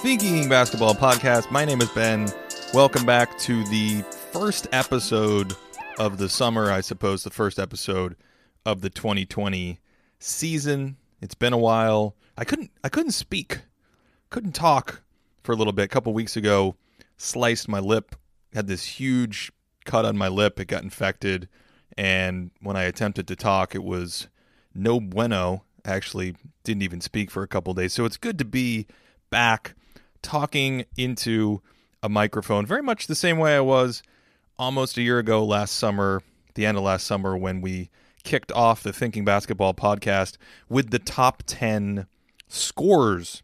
Thinking Basketball Podcast. My name is Ben. Welcome back to the first episode of the summer, I suppose, the first episode of the 2020 season. It's been a while. I couldn't I couldn't speak. Couldn't talk for a little bit. A couple weeks ago, sliced my lip, had this huge cut on my lip. It got infected, and when I attempted to talk, it was no bueno. Actually, didn't even speak for a couple days. So it's good to be back talking into a microphone, very much the same way I was almost a year ago last summer, the end of last summer, when we kicked off the Thinking Basketball podcast with the top 10 scores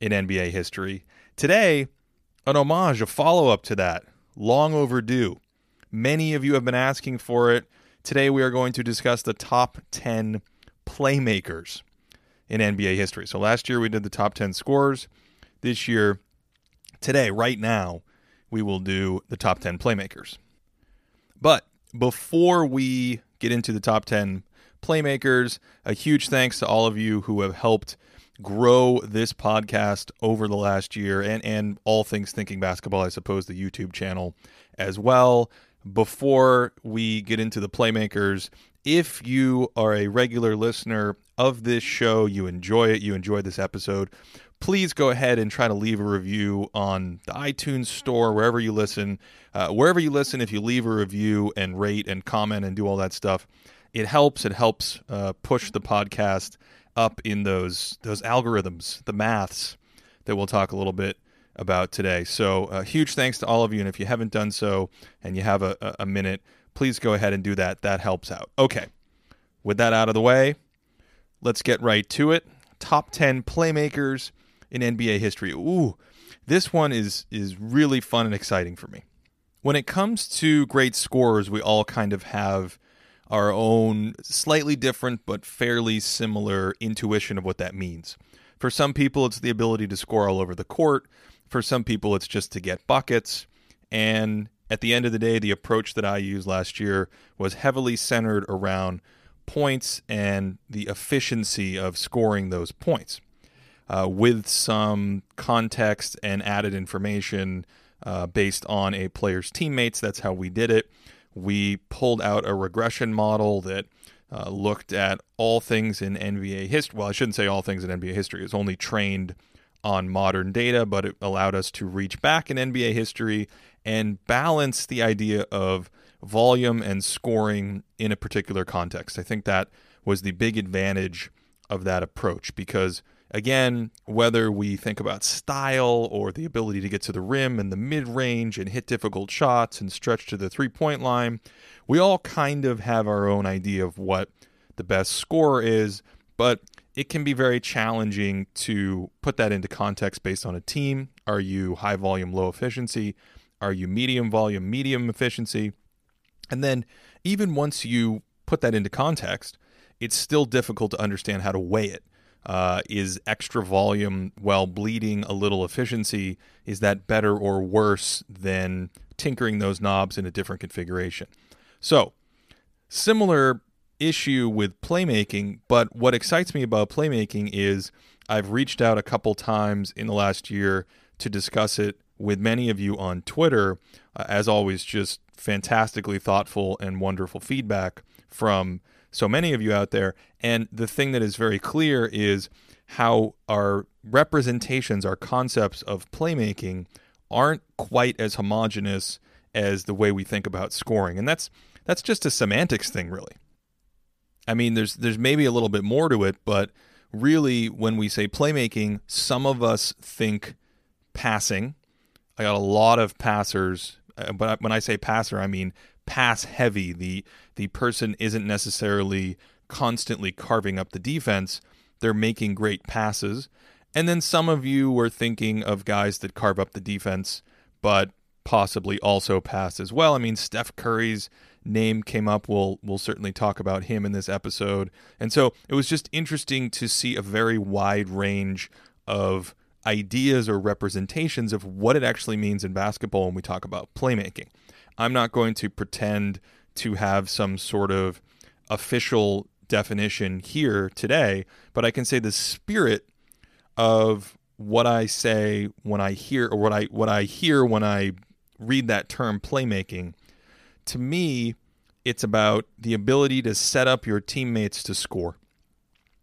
in NBA history. Today, an homage, a follow up to that, long overdue. Many of you have been asking for it. Today, we are going to discuss the top 10 playmakers in NBA history. So last year, we did the top 10 scores. This year, today, right now, we will do the top 10 playmakers. But before we get into the top 10 playmakers, a huge thanks to all of you who have helped grow this podcast over the last year and, and all things thinking basketball, I suppose, the YouTube channel as well. Before we get into the playmakers, if you are a regular listener of this show, you enjoy it, you enjoy this episode, please go ahead and try to leave a review on the iTunes store, wherever you listen. Uh, wherever you listen, if you leave a review and rate and comment and do all that stuff, it helps. It helps uh, push the podcast up in those those algorithms, the maths that we'll talk a little bit about today. So, uh, huge thanks to all of you. And if you haven't done so and you have a, a minute, please go ahead and do that. That helps out. Okay, with that out of the way, let's get right to it. Top 10 playmakers in NBA history. Ooh, this one is is really fun and exciting for me. When it comes to great scorers, we all kind of have our own slightly different but fairly similar intuition of what that means. For some people, it's the ability to score all over the court. For some people, it's just to get buckets. And at the end of the day, the approach that I used last year was heavily centered around points and the efficiency of scoring those points. Uh, with some context and added information uh, based on a player's teammates. That's how we did it. We pulled out a regression model that uh, looked at all things in NBA history. Well, I shouldn't say all things in NBA history. It's only trained on modern data, but it allowed us to reach back in NBA history and balance the idea of volume and scoring in a particular context. I think that was the big advantage of that approach because again, whether we think about style or the ability to get to the rim and the mid range and hit difficult shots and stretch to the three point line, we all kind of have our own idea of what the best score is, but it can be very challenging to put that into context based on a team. Are you high volume, low efficiency? Are you medium volume, medium efficiency? And then, even once you put that into context, it's still difficult to understand how to weigh it. Uh, is extra volume while bleeding a little efficiency? Is that better or worse than tinkering those knobs in a different configuration? So, similar issue with playmaking, but what excites me about playmaking is I've reached out a couple times in the last year to discuss it with many of you on Twitter. Uh, as always, just fantastically thoughtful and wonderful feedback from so many of you out there. And the thing that is very clear is how our representations, our concepts of playmaking aren't quite as homogenous as the way we think about scoring. And that's that's just a semantics thing really. I mean there's there's maybe a little bit more to it, but really when we say playmaking, some of us think passing. I got a lot of passers, uh, but when I say passer, I mean pass heavy. The the person isn't necessarily constantly carving up the defense. They're making great passes. And then some of you were thinking of guys that carve up the defense, but possibly also pass as well. I mean, Steph Curry's name came up. We'll we'll certainly talk about him in this episode. And so it was just interesting to see a very wide range of ideas or representations of what it actually means in basketball when we talk about playmaking. I'm not going to pretend to have some sort of official definition here today, but I can say the spirit of what I say when I hear or what I what I hear when I read that term playmaking, to me, it's about the ability to set up your teammates to score.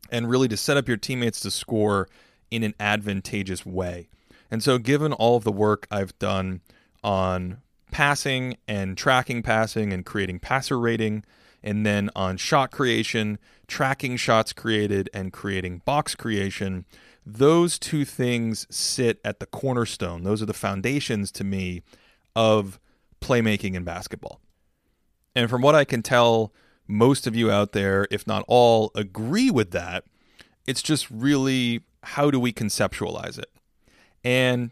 And really to set up your teammates to score in an advantageous way. And so given all of the work I've done on passing and tracking passing and creating passer rating and then on shot creation, tracking shots created and creating box creation, those two things sit at the cornerstone. Those are the foundations to me of playmaking in basketball. And from what I can tell, most of you out there, if not all, agree with that. It's just really how do we conceptualize it? And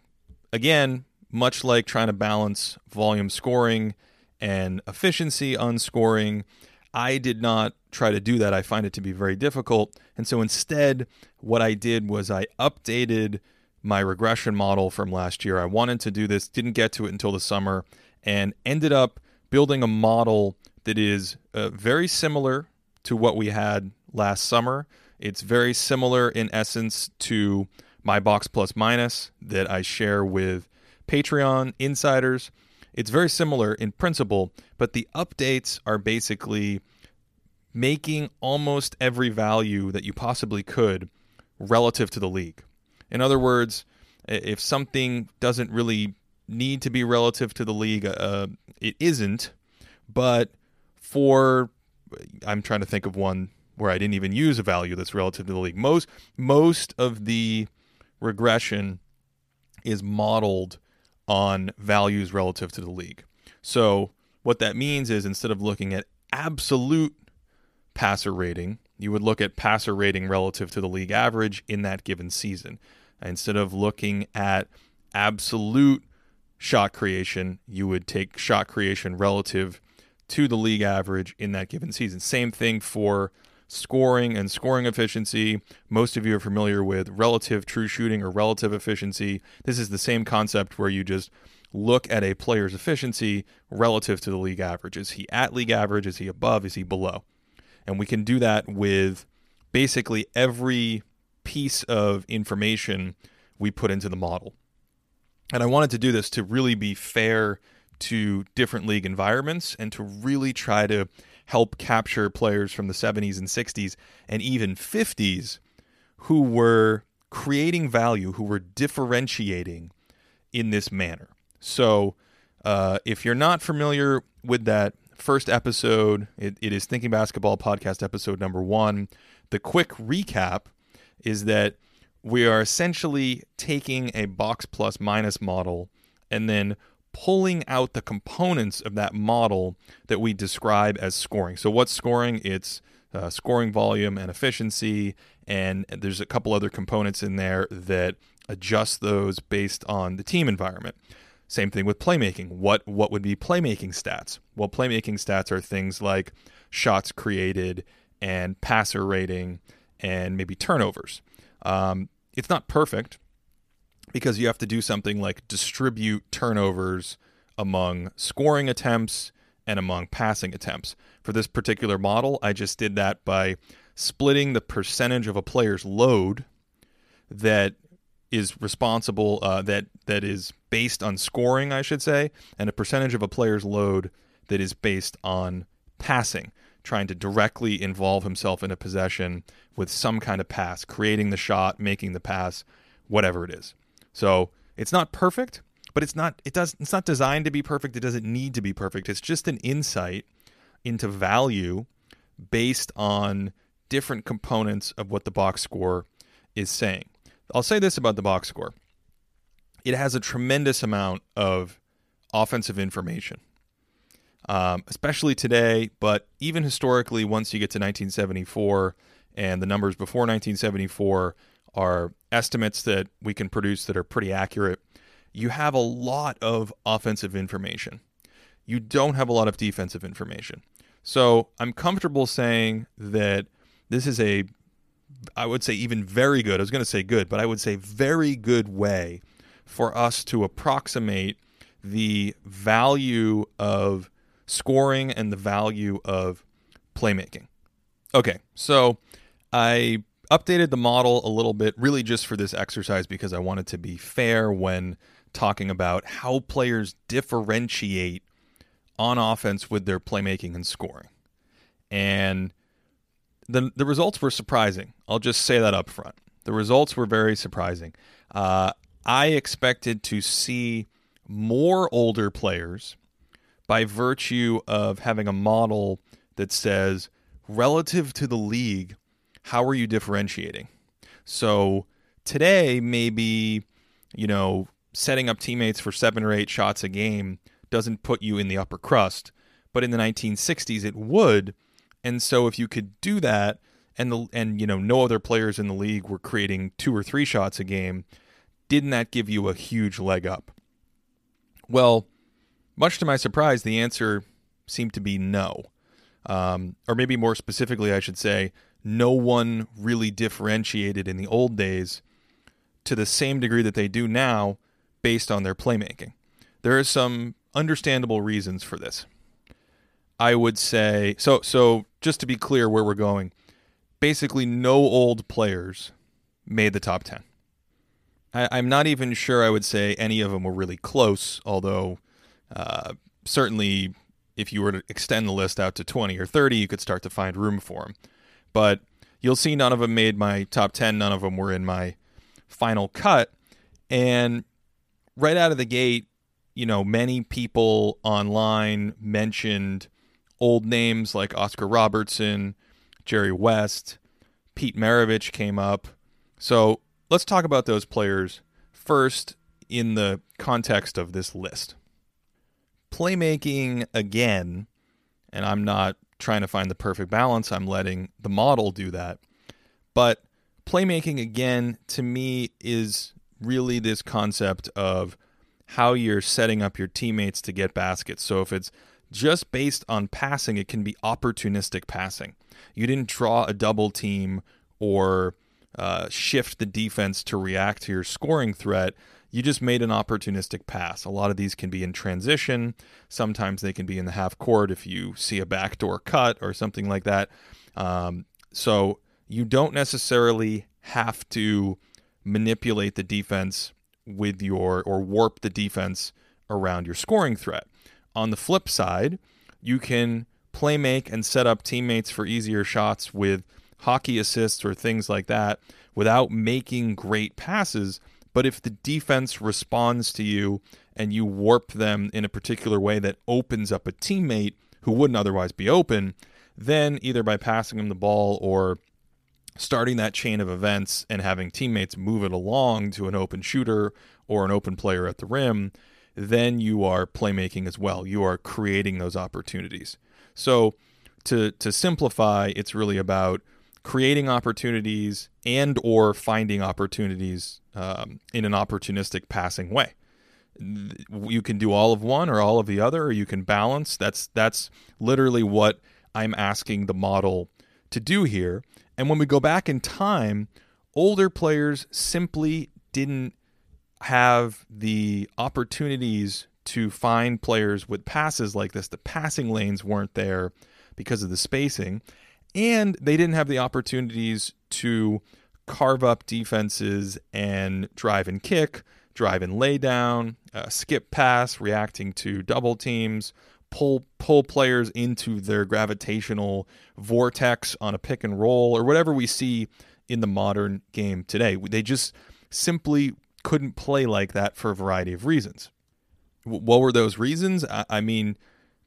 again, much like trying to balance volume scoring and efficiency on scoring, I did not try to do that. I find it to be very difficult. And so instead, what I did was I updated my regression model from last year. I wanted to do this, didn't get to it until the summer, and ended up building a model that is uh, very similar to what we had last summer. It's very similar in essence to my box plus minus that I share with Patreon insiders. It's very similar in principle, but the updates are basically making almost every value that you possibly could relative to the league. In other words, if something doesn't really need to be relative to the league, uh, it isn't. But for, I'm trying to think of one where I didn't even use a value that's relative to the league. Most most of the regression is modeled on values relative to the league. So what that means is instead of looking at absolute passer rating, you would look at passer rating relative to the league average in that given season. Instead of looking at absolute shot creation, you would take shot creation relative to the league average in that given season. Same thing for scoring and scoring efficiency. Most of you are familiar with relative true shooting or relative efficiency. This is the same concept where you just look at a player's efficiency relative to the league average. Is he at league average? Is he above? Is he below? And we can do that with basically every piece of information we put into the model. And I wanted to do this to really be fair to different league environments and to really try to help capture players from the 70s and 60s and even 50s who were creating value, who were differentiating in this manner. So, uh, if you're not familiar with that first episode, it, it is Thinking Basketball podcast episode number one. The quick recap is that we are essentially taking a box plus minus model and then pulling out the components of that model that we describe as scoring. So, what's scoring? It's uh, scoring volume and efficiency, and there's a couple other components in there that adjust those based on the team environment. Same thing with playmaking. What what would be playmaking stats? Well, playmaking stats are things like shots created and passer rating and maybe turnovers. Um, it's not perfect because you have to do something like distribute turnovers among scoring attempts and among passing attempts. For this particular model, I just did that by splitting the percentage of a player's load that is responsible uh, that that is based on scoring, I should say, and a percentage of a player's load that is based on passing, trying to directly involve himself in a possession with some kind of pass, creating the shot, making the pass, whatever it is. So it's not perfect, but it's not it does it's not designed to be perfect. It doesn't need to be perfect. It's just an insight into value based on different components of what the box score is saying. I'll say this about the box score. It has a tremendous amount of offensive information. Um, especially today, but even historically, once you get to 1974 and the numbers before 1974 are estimates that we can produce that are pretty accurate, you have a lot of offensive information. You don't have a lot of defensive information. So I'm comfortable saying that this is a, I would say, even very good. I was going to say good, but I would say very good way for us to approximate the value of scoring and the value of playmaking. Okay, so I updated the model a little bit, really just for this exercise because I wanted to be fair when talking about how players differentiate on offense with their playmaking and scoring. And the the results were surprising. I'll just say that up front. The results were very surprising. Uh, I expected to see more older players by virtue of having a model that says relative to the league, how are you differentiating? So today, maybe, you know, setting up teammates for seven or eight shots a game doesn't put you in the upper crust. But in the 1960s, it would. And so if you could do that, and the and you know no other players in the league were creating two or three shots a game, didn't that give you a huge leg up? Well, much to my surprise, the answer seemed to be no. Um, or maybe more specifically, I should say, no one really differentiated in the old days to the same degree that they do now based on their playmaking. There are some understandable reasons for this. I would say so so just to be clear where we're going, basically no old players made the top 10. I, am not even sure I would say any of them were really close, although uh, certainly if you were to extend the list out to 20 or 30, you could start to find room for them. But you'll see none of them made my top 10, none of them were in my final cut. And right out of the gate, you know, many people online mentioned old names like Oscar Robertson, Jerry West, Pete Maravich came up. So let's talk about those players first in the context of this list. Playmaking, again, and I'm not trying to find the perfect balance, I'm letting the model do that. But playmaking, again, to me, is really this concept of how you're setting up your teammates to get baskets. So if it's just based on passing, it can be opportunistic passing. You didn't draw a double team or uh, shift the defense to react to your scoring threat. You just made an opportunistic pass. A lot of these can be in transition. Sometimes they can be in the half court if you see a backdoor cut or something like that. Um, so you don't necessarily have to manipulate the defense with your or warp the defense around your scoring threat. On the flip side, you can play make and set up teammates for easier shots with hockey assists or things like that without making great passes. But if the defense responds to you and you warp them in a particular way that opens up a teammate who wouldn't otherwise be open, then either by passing them the ball or starting that chain of events and having teammates move it along to an open shooter or an open player at the rim, then you are playmaking as well. You are creating those opportunities. So to to simplify, it's really about creating opportunities and or finding opportunities um, in an opportunistic passing way. You can do all of one or all of the other, or you can balance. That's that's literally what I'm asking the model to do here. And when we go back in time, older players simply didn't have the opportunities to find players with passes like this. The passing lanes weren't there because of the spacing, and they didn't have the opportunities to carve up defenses and drive and kick, drive and lay down, uh, skip pass, reacting to double teams, pull pull players into their gravitational vortex on a pick and roll or whatever we see in the modern game today. They just simply couldn't play like that for a variety of reasons. What were those reasons? I mean,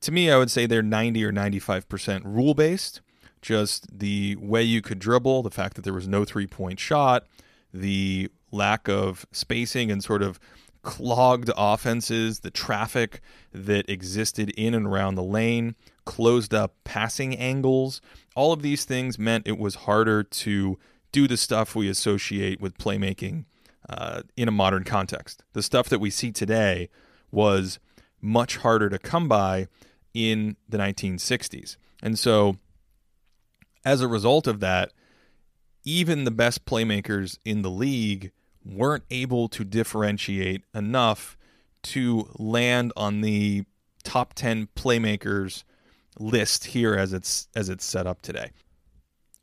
to me, I would say they're 90 or 95% rule based. Just the way you could dribble, the fact that there was no three point shot, the lack of spacing and sort of clogged offenses, the traffic that existed in and around the lane, closed up passing angles. All of these things meant it was harder to do the stuff we associate with playmaking uh, in a modern context. The stuff that we see today was much harder to come by in the 1960s. And so, as a result of that, even the best playmakers in the league weren't able to differentiate enough to land on the top 10 playmakers list here as it's as it's set up today.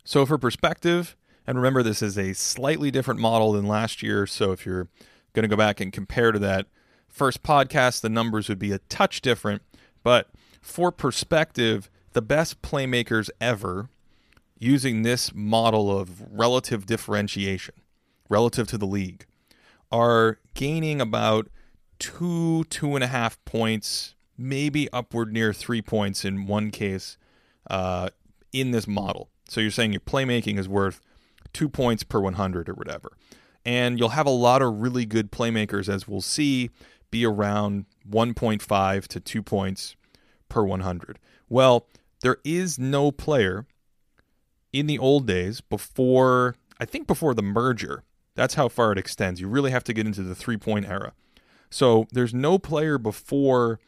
So for perspective, And remember, this is a slightly different model than last year. So if you're going to go back and compare to that first podcast, the numbers would be a touch different. But for perspective, the best playmakers ever using this model of relative differentiation relative to the league are gaining about two, two and a half points, maybe upward near three points in one case uh, in this model. So you're saying your playmaking is worth two points per 100 or whatever. And you'll have a lot of really good playmakers, as we'll see, be around 1.5 to 2 points per 100. Well, there is no player in the old days before, I think before the merger. That's how far it extends. You really have to get into the three point era. So there's no player before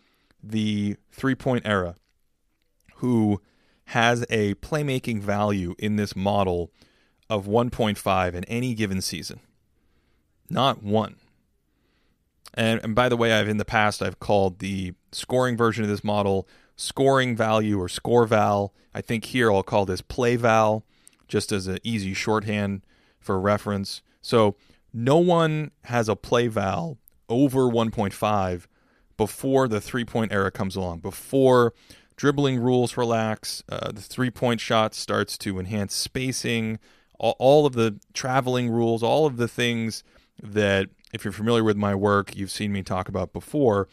the three point era who has a playmaking value in this model of 1.5 in any given season. Not one. And, and by the way, I've in the past I've called the scoring version of this model scoring value or score val. I think here I'll call this play val, just as an easy shorthand for reference. So no one has a play val over 1.5 before the three point era comes along, before dribbling rules relax, uh, the three point shot starts to enhance spacing, all, all of the traveling rules, all of the things that, if you're familiar with my work, you've seen me talk about before.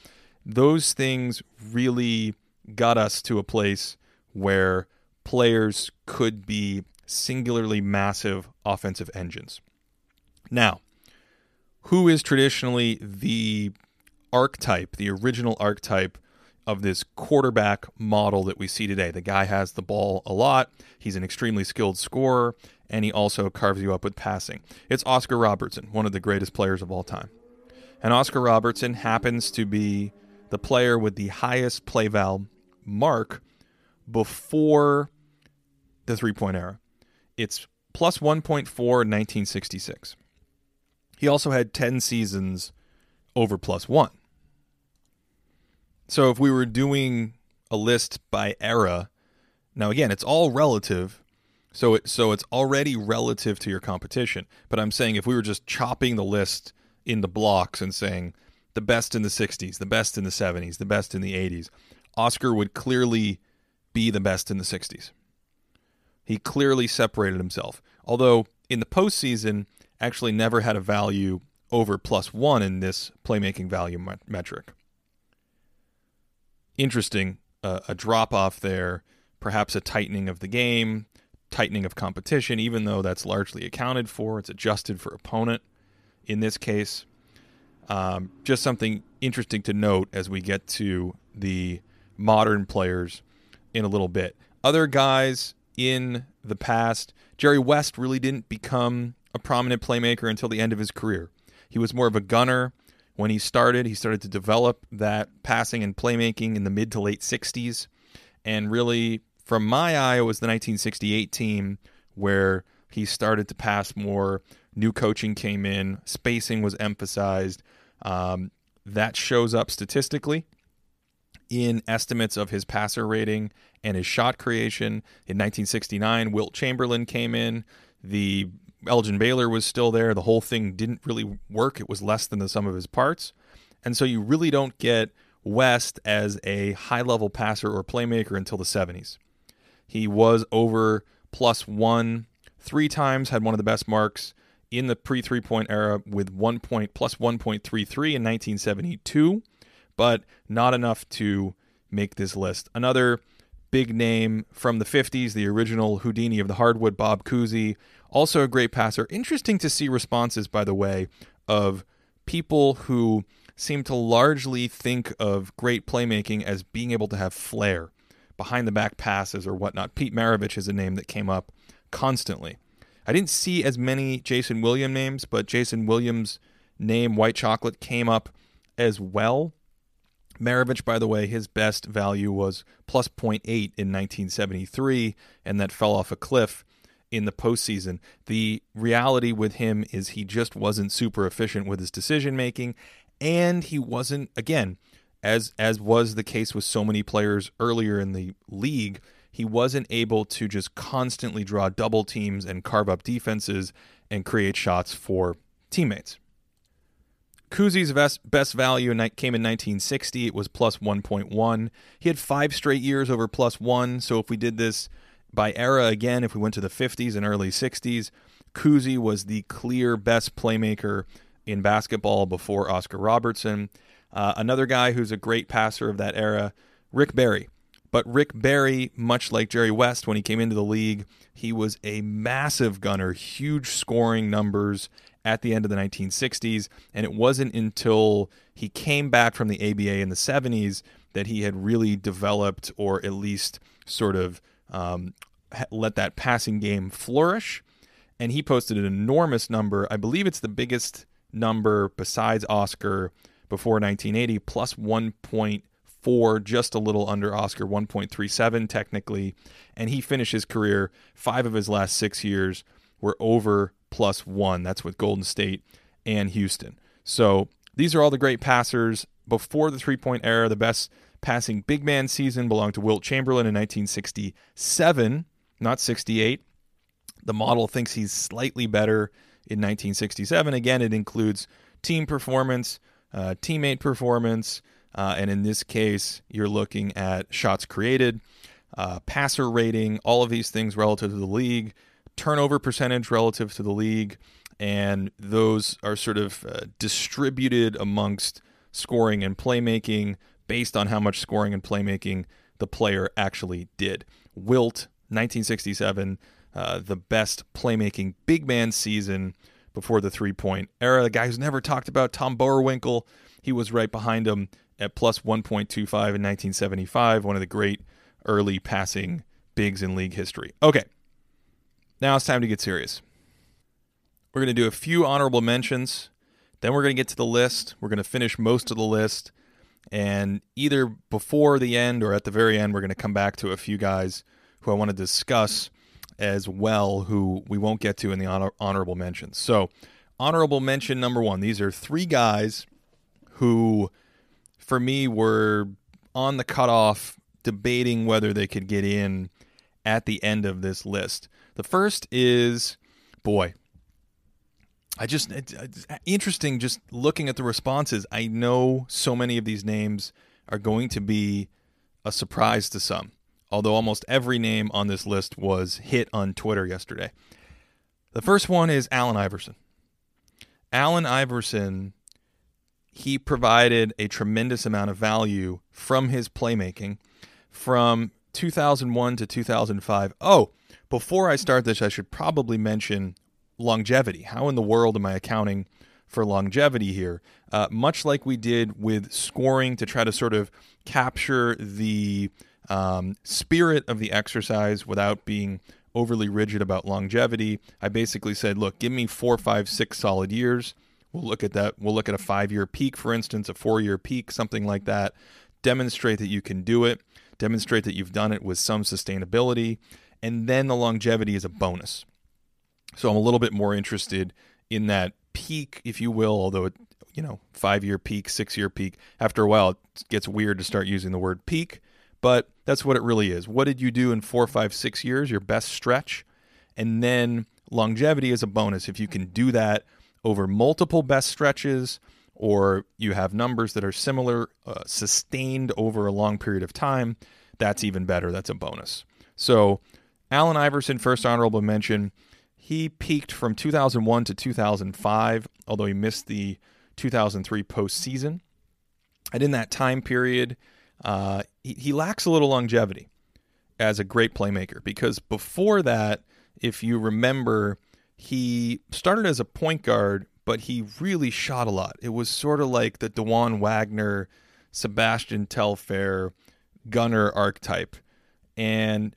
Those things really got us to a place where players could be singularly massive offensive engines. Now, who is traditionally the archetype, the original archetype of this quarterback model that we see today? The guy has the ball a lot, he's an extremely skilled scorer, and he also carves you up with passing. It's Oscar Robertson, one of the greatest players of all time. And Oscar Robertson happens to be the player with the highest play val mark before the three point era. It's plus 1.4 in 1966. He also had 10 seasons over plus one. So if we were doing a list by era, now again, it's all relative. So it, so it's already relative to your competition. But I'm saying if we were just chopping the list into blocks and saying the best in the 60s, the best in the 70s, the best in the 80s, Oscar would clearly be the best in the 60s. He clearly separated himself. Although in the postseason, actually never had a value over plus one in this playmaking value metric. Interesting, uh, a drop off there, perhaps a tightening of the game, tightening of competition, even though that's largely accounted for. It's adjusted for opponent in this case. Um, just something interesting to note as we get to the modern players in a little bit. Other guys in the past, Jerry West really didn't become a prominent playmaker until the end of his career. He was more of a gunner when he started. He started to develop that passing and playmaking in the mid to late 60s. And really, from my eye, it was the 1968 team where he started to pass more. New coaching came in, spacing was emphasized. Um, that shows up statistically in estimates of his passer rating and his shot creation. In 1969, Wilt Chamberlain came in. The Elgin Baylor was still there. The whole thing didn't really work. It was less than the sum of his parts. And so you really don't get West as a high level passer or playmaker until the 70s. He was over plus one three times, had one of the best marks in the pre three point era with one point plus 1.33 in 1972 but not enough to make this list. Another big name from the 50s, the original Houdini of the hardwood, Bob Cousy, also a great passer. Interesting to see responses, by the way, of people who seem to largely think of great playmaking as being able to have flair, behind the back passes or whatnot. Pete Maravich is a name that came up constantly. I didn't see as many Jason Williams names, but Jason Williams' name, White Chocolate, came up as well. Maravich, by the way, his best value was plus 0.8 in 1973, and that fell off a cliff in the postseason. The reality with him is he just wasn't super efficient with his decision making, and he wasn't, again, as as was the case with so many players earlier in the league, he wasn't able to just constantly draw double teams and carve up defenses and create shots for teammates. Cousy's best, best value came in 1960. It was plus 1.1. He had five straight years over plus one. So if we did this by era again, if we went to the 50s and early 60s, Cousy was the clear best playmaker in basketball before Oscar Robertson. Uh, another guy who's a great passer of that era, Rick Barry. But Rick Barry, much like Jerry West when he came into the league, he was a massive gunner, huge scoring numbers at the end of the 1960s. And it wasn't until he came back from the ABA in the 70s that he had really developed or at least sort of um, let that passing game flourish. And he posted an enormous number. I believe it's the biggest number besides Oscar before 1980, plus 1.4, just a little under Oscar, 1.37 technically. And he finished his career, five of his last six years were over plus one. That's with Golden State and Houston. So these are all the great passers. Before the three point era, the best passing big man season belonged to Wilt Chamberlain in 1967, not 68. The model thinks he's slightly better in 1967. Again, it includes team performance, uh, teammate performance, uh, and in this case, you're looking at shots created, uh, passer rating, all of these things relative to the league, turnover percentage relative to the league, and those are sort of uh, distributed amongst scoring and playmaking based on how much scoring and playmaking the player actually did. Wilt, 1967, uh, the best playmaking big man season before the three point era. The guy who's never talked about, Tom Boerwinkle, he was right behind him at plus 1.25 in 1975, one of the great early passing bigs in league history. Okay, now it's time to get serious. We're going to do a few honorable mentions. Then we're going to get to the list. We're going to finish most of the list. And either before the end or at the very end, we're going to come back to a few guys who I want to discuss as well, who we won't get to in the honor- honorable mentions. So, honorable mention number one these are three guys who, for me, were on the cutoff debating whether they could get in at the end of this list. The first is, boy, I just, it's, interesting just looking at the responses. I know so many of these names are going to be a surprise to some, although almost every name on this list was hit on Twitter yesterday. The first one is Allen Iverson. Allen Iverson, he provided a tremendous amount of value from his playmaking from 2001 to 2005. Oh, before I start this, I should probably mention longevity. How in the world am I accounting for longevity here? Uh, much like we did with scoring to try to sort of capture the um, spirit of the exercise without being overly rigid about longevity. I basically said, look, give me four, five, six solid years. We'll look at that. We'll look at a five year peak, for instance, a four year peak, something like that. Demonstrate that you can do it, demonstrate that you've done it with some sustainability and then the longevity is a bonus. So I'm a little bit more interested in that peak, if you will, although it, you know, five year peak, six year peak. After a while, it gets weird to start using the word peak, but that's what it really is. What did you do in four, five, six years, your best stretch? And then longevity is a bonus. If you can do that over multiple best stretches, or you have numbers that are similar, uh, sustained over a long period of time, that's even better. That's a bonus. So Allen Iverson, first honorable mention. He peaked from 2001 to 2005, although he missed the 2003 postseason. And in that time period, uh, he, he lacks a little longevity as a great playmaker because before that, if you remember, he started as a point guard, but he really shot a lot. It was sort of like the Dajuan Wagner, Sebastian Telfair, gunner archetype. And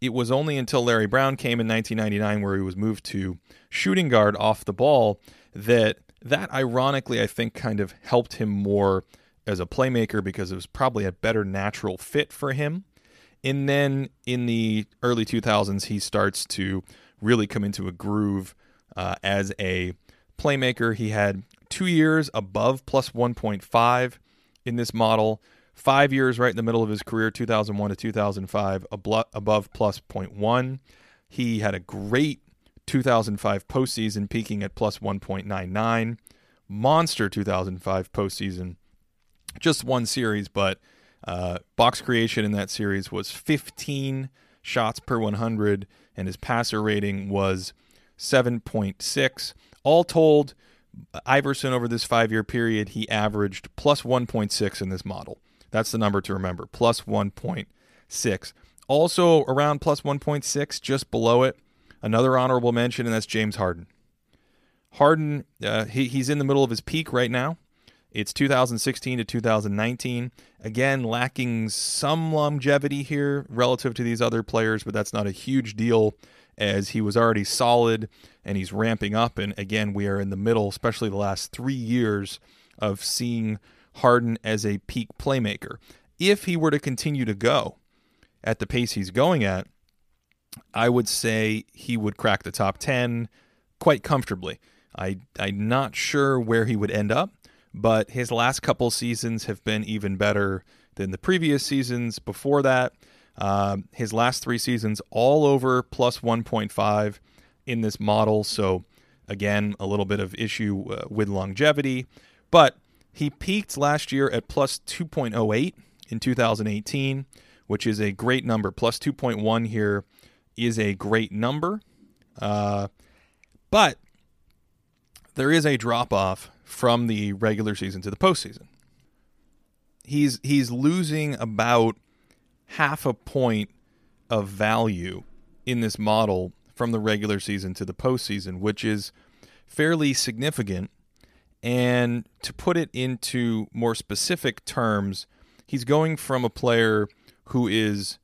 it was only until Larry Brown came in 1999 where he was moved to shooting guard off the ball that that ironically I think kind of helped him more as a playmaker because it was probably a better natural fit for him. And then in the early 2000s he starts to really come into a groove uh, as a playmaker. He had 2 years above plus 1.5 in this model Five years right in the middle of his career, 2001 to 2005, above plus 0.1. He had a great 2005 postseason, peaking at plus 1.99. Monster 2005 postseason. Just one series, but uh, box creation in that series was 15 shots per 100, and his passer rating was 7.6. All told, Iverson over this five year period, he averaged plus 1.6 in this model. That's the number to remember plus 1.6. Also around plus 1.6, just below it, another honorable mention, and that's James Harden. Harden, uh, he, he's in the middle of his peak right now. It's 2016 to 2019. Again, lacking some longevity here relative to these other players, but that's not a huge deal as he was already solid and he's ramping up. And again, we are in the middle, especially the last three years, of seeing Harden as a peak playmaker. If he were to continue to go at the pace he's going at, I would say he would crack the top 10 quite comfortably. I, I'm not sure where he would end up, but his last couple seasons have been even better than the previous seasons before that. Uh, his last three seasons, all over plus 1.5 in this model. So, again, a little bit of issue uh, with longevity. But he peaked last year at plus 2.08 in 2018, which is a great number. Plus 2.1 here is a great number. Uh, but there is a drop off from the regular season to the postseason. He's he's losing about half a point of value in this model from the regular season to the postseason, which is fairly significant. And to put it into more specific terms, he's going from a player who is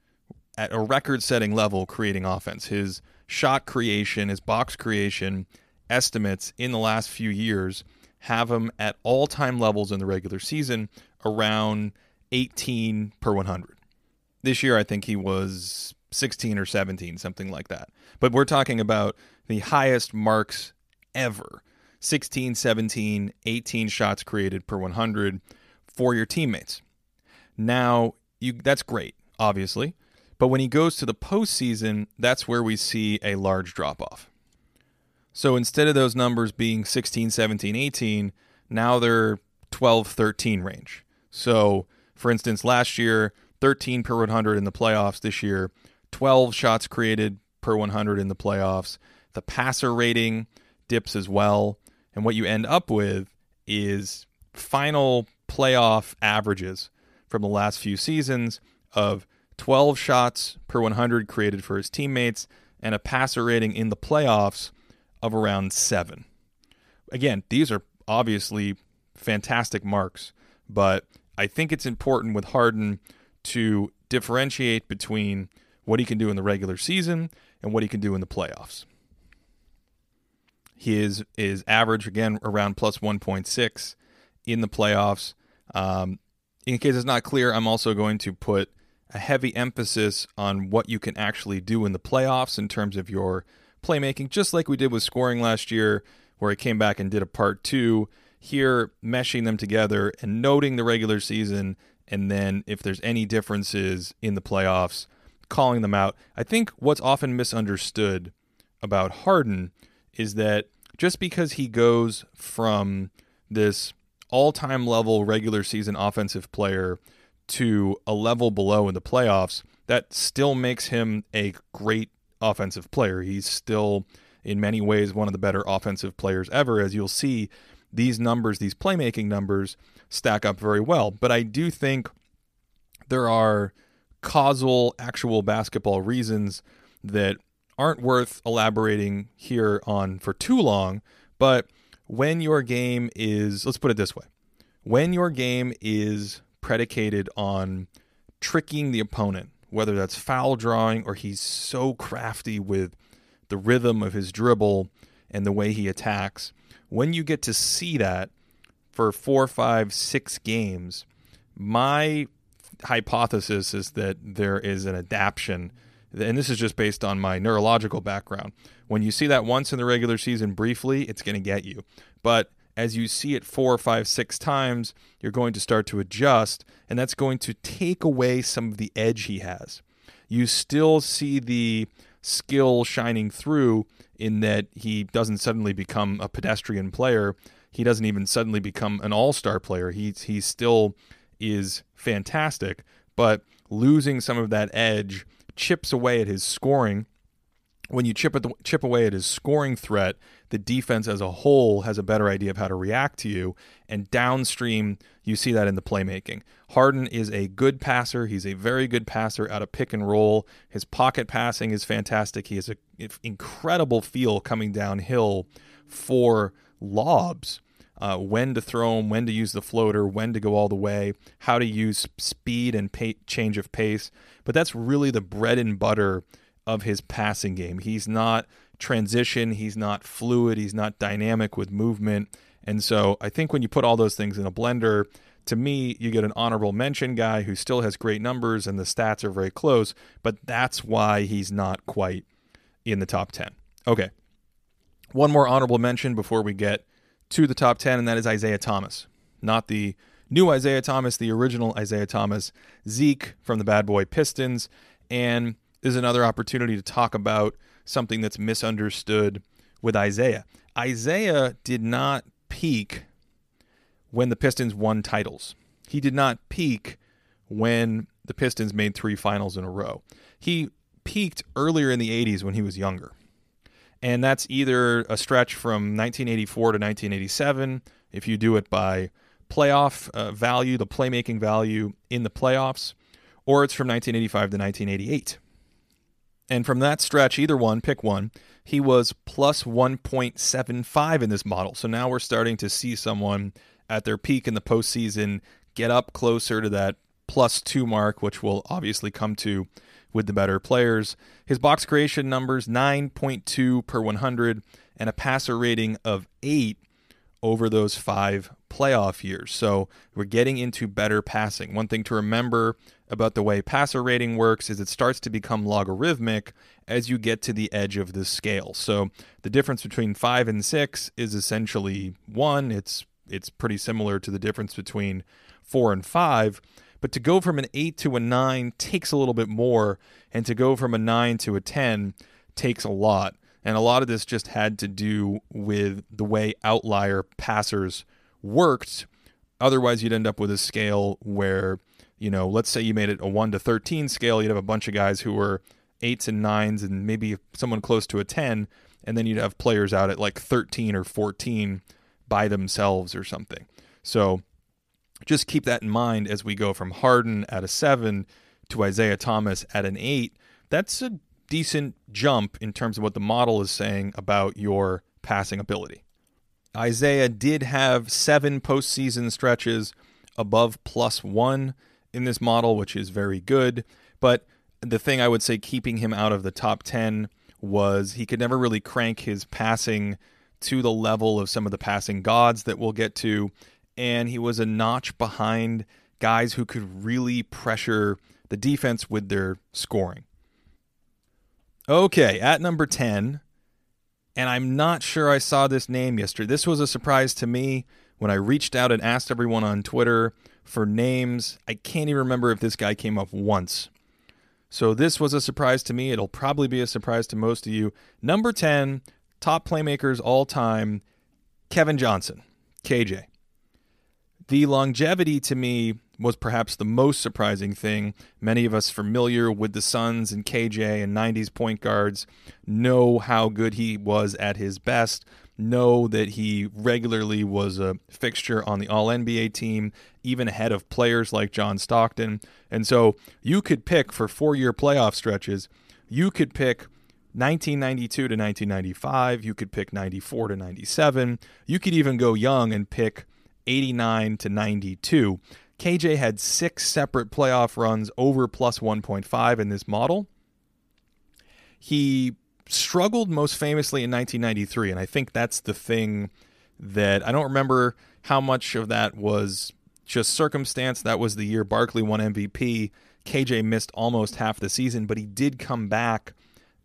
at a record setting level creating offense. His shot creation, his box creation estimates in the last few years have him at all time levels in the regular season around 18 per 100. This year, I think he was 16 or 17, something like that. But we're talking about the highest marks ever 16, 17, 18 shots created per 100 for your teammates. Now, you that's great, obviously. But when he goes to the postseason, that's where we see a large drop off. So instead of those numbers being 16, 17, 18, now they're 12, 13 range. So, for instance, last year, 13 per 100 in the playoffs. This year, 12 shots created per 100 in the playoffs. The passer rating dips as well. And what you end up with is final playoff averages from the last few seasons of 12 shots per 100 created for his teammates and a passer rating in the playoffs of around seven. Again, these are obviously fantastic marks, but I think it's important with Harden to differentiate between what he can do in the regular season and what he can do in the playoffs. His is average again around plus 1.6 in the playoffs. Um, in case it's not clear, I'm also going to put a heavy emphasis on what you can actually do in the playoffs in terms of your playmaking, just like we did with scoring last year, where I came back and did a part two. Here, meshing them together and noting the regular season, and then if there's any differences in the playoffs, calling them out. I think what's often misunderstood about Harden is that just because he goes from this all time level regular season offensive player to a level below in the playoffs, that still makes him a great offensive player. He's still, in many ways, one of the better offensive players ever. As you'll see, these numbers, these playmaking numbers, stack up very well. But I do think there are causal, actual basketball reasons that aren't worth elaborating here on for too long. But when your game is, let's put it this way when your game is predicated on tricking the opponent, whether that's foul drawing or he's so crafty with the rhythm of his dribble and the way he attacks, when you get to see that for four, five, six games, my hypothesis is that there is an adaptation and this is just based on my neurological background. When you see that once in the regular season briefly, it's going to get you. But as you see it four, five, six times, you're going to start to adjust, and that's going to take away some of the edge he has. You still see the skill shining through in that he doesn't suddenly become a pedestrian player. He doesn't even suddenly become an all star player. He, he still is fantastic, but losing some of that edge chips away at his scoring when you chip, at the, chip away at his scoring threat, the defense as a whole has a better idea of how to react to you. And downstream, you see that in the playmaking. Harden is a good passer. He's a very good passer out of pick and roll. His pocket passing is fantastic. He has an incredible feel coming downhill for lobs. Uh, when to throw them, when to use the floater, when to go all the way, how to use speed and pay- change of pace. But that's really the bread and butter of his passing game. He's not transition, he's not fluid, he's not dynamic with movement. And so I think when you put all those things in a blender, to me, you get an honorable mention guy who still has great numbers and the stats are very close, but that's why he's not quite in the top 10. Okay. One more honorable mention before we get to the top 10, and that is Isaiah Thomas. Not the new Isaiah Thomas, the original Isaiah Thomas, Zeke from the Bad Boy Pistons. And is another opportunity to talk about something that's misunderstood with Isaiah. Isaiah did not peak when the Pistons won titles. He did not peak when the Pistons made three finals in a row. He peaked earlier in the 80s when he was younger. And that's either a stretch from 1984 to 1987, if you do it by playoff uh, value, the playmaking value in the playoffs, or it's from 1985 to 1988. And from that stretch, either one, pick one, he was plus 1.75 in this model. So now we're starting to see someone at their peak in the postseason get up closer to that plus two mark, which will obviously come to with the better players. His box creation numbers 9.2 per 100 and a passer rating of 8 over those five playoff years. So we're getting into better passing. One thing to remember about the way passer rating works is it starts to become logarithmic as you get to the edge of the scale. So the difference between 5 and 6 is essentially 1. It's it's pretty similar to the difference between 4 and 5, but to go from an 8 to a 9 takes a little bit more and to go from a 9 to a 10 takes a lot. And a lot of this just had to do with the way outlier passers worked. Otherwise, you'd end up with a scale where, you know, let's say you made it a 1 to 13 scale, you'd have a bunch of guys who were eights and nines and maybe someone close to a 10, and then you'd have players out at like 13 or 14 by themselves or something. So just keep that in mind as we go from Harden at a 7 to Isaiah Thomas at an 8. That's a decent jump in terms of what the model is saying about your passing ability. Isaiah did have seven postseason stretches above plus one in this model, which is very good. But the thing I would say keeping him out of the top 10 was he could never really crank his passing to the level of some of the passing gods that we'll get to. And he was a notch behind guys who could really pressure the defense with their scoring. Okay, at number 10, and I'm not sure I saw this name yesterday. This was a surprise to me when I reached out and asked everyone on Twitter for names. I can't even remember if this guy came up once. So this was a surprise to me. It'll probably be a surprise to most of you. Number 10, top playmakers all time, Kevin Johnson, KJ. The longevity to me was perhaps the most surprising thing. Many of us familiar with the Suns and KJ and 90s point guards know how good he was at his best, know that he regularly was a fixture on the All NBA team, even ahead of players like John Stockton. And so you could pick for four year playoff stretches, you could pick 1992 to 1995, you could pick 94 to 97, you could even go young and pick 89 to 92. KJ had six separate playoff runs over plus 1.5 in this model. He struggled most famously in 1993, and I think that's the thing that I don't remember how much of that was just circumstance. That was the year Barkley won MVP. KJ missed almost half the season, but he did come back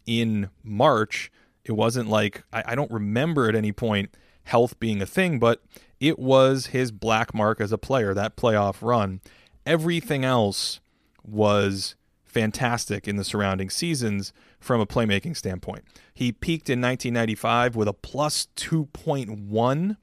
in March. It wasn't like I, I don't remember at any point health being a thing, but it was his black mark as a player, that playoff run. Everything else was fantastic in the surrounding seasons from a playmaking standpoint. He peaked in 1995 with a plus 2.1,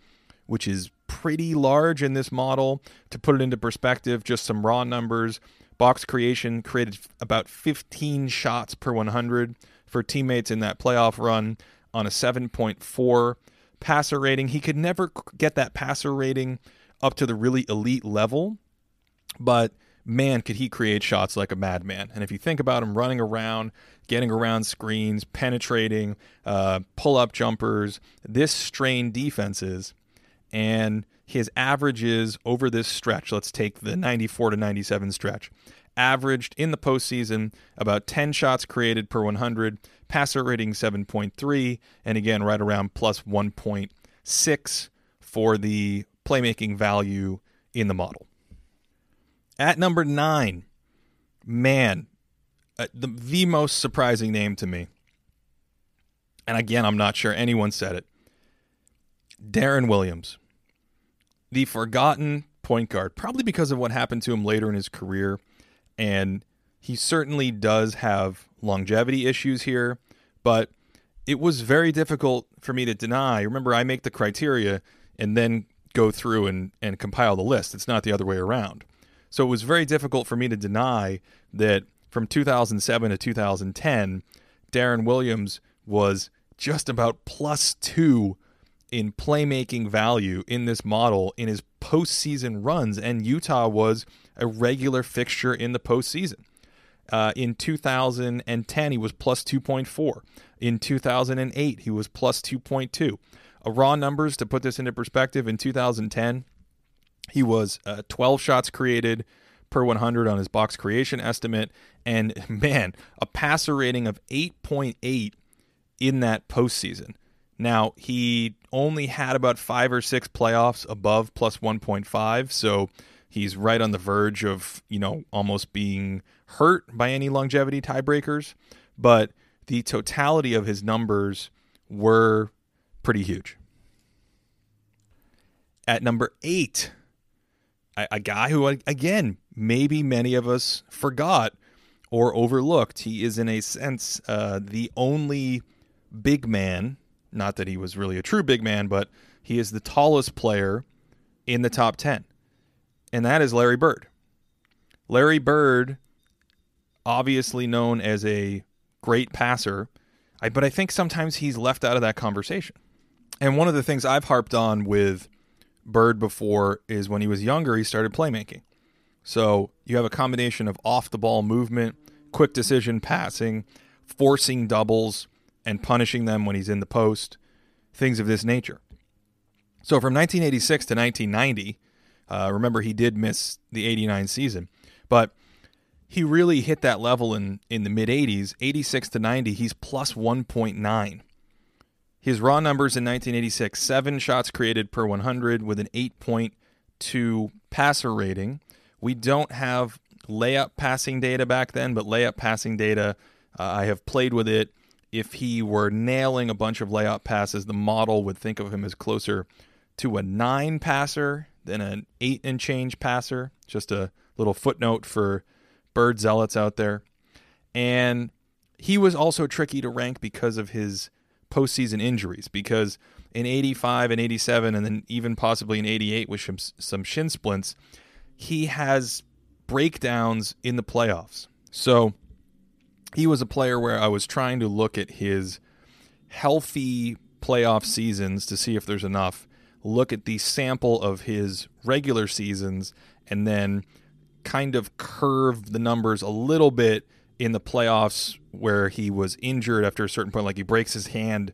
which is pretty large in this model. To put it into perspective, just some raw numbers box creation created about 15 shots per 100 for teammates in that playoff run on a 7.4 passer rating. He could never get that passer rating up to the really elite level, but man, could he create shots like a madman. And if you think about him running around, getting around screens, penetrating, uh, pull up jumpers, this strained defenses, and his averages over this stretch, let's take the 94 to 97 stretch, averaged in the postseason about 10 shots created per 100, passer rating 7.3, and again, right around plus 1.6 for the playmaking value in the model. At number nine, man, uh, the, the most surprising name to me, and again, I'm not sure anyone said it Deron Williams, the forgotten point guard, probably because of what happened to him later in his career. And he certainly does have longevity issues here, but it was very difficult for me to deny. Remember, I make the criteria and then go through and, and compile the list. It's not the other way around. So it was very difficult for me to deny that from 2007 to 2010, Deron Williams was just about plus two in playmaking value in this model in his postseason runs, and Utah was a regular fixture in the postseason. Uh, in 2010, he was plus 2.4. In 2008, he was plus 2.2. Uh, raw numbers to put this into perspective in 2010, he was uh, 12 shots created per 100 on his box creation estimate. And man, a passer rating of 8.8 in that postseason. Now, he only had about five or six playoffs above plus 1.5. So he's right on the verge of, you know, almost being hurt by any longevity tiebreakers. But the totality of his numbers were pretty huge. At number eight, a, a guy who, again, maybe many of us forgot or overlooked. He is, in a sense, uh, the only big man. Not that he was really a true big man, but he is the tallest player in the top 10, and that is Larry Bird. Larry Bird, obviously known as a great passer, I, but I think sometimes he's left out of that conversation. And one of the things I've harped on with Bird before is when he was younger, he started playmaking. So you have a combination of off the ball movement, quick decision passing, forcing doubles, and punishing them when he's in the post, things of this nature. So from 1986 to 1990, uh, remember he did miss the 89 season, but he really hit that level in, in the mid 80s. 86 to 90, he's plus 1.9. His raw numbers in 1986 seven shots created per 100 with an 8.2 passer rating. We don't have layup passing data back then, but layup passing data, uh, I have played with it. If he were nailing a bunch of layup passes, the model would think of him as closer to a nine passer than an eight and change passer. Just a little footnote for bird zealots out there. And he was also tricky to rank because of his postseason injuries because in 85 and 87 and then even possibly in 88 with some, some shin splints he has breakdowns in the playoffs so he was a player where i was trying to look at his healthy playoff seasons to see if there's enough look at the sample of his regular seasons and then kind of curve the numbers a little bit in the playoffs where he was injured after a certain point, like he breaks his hand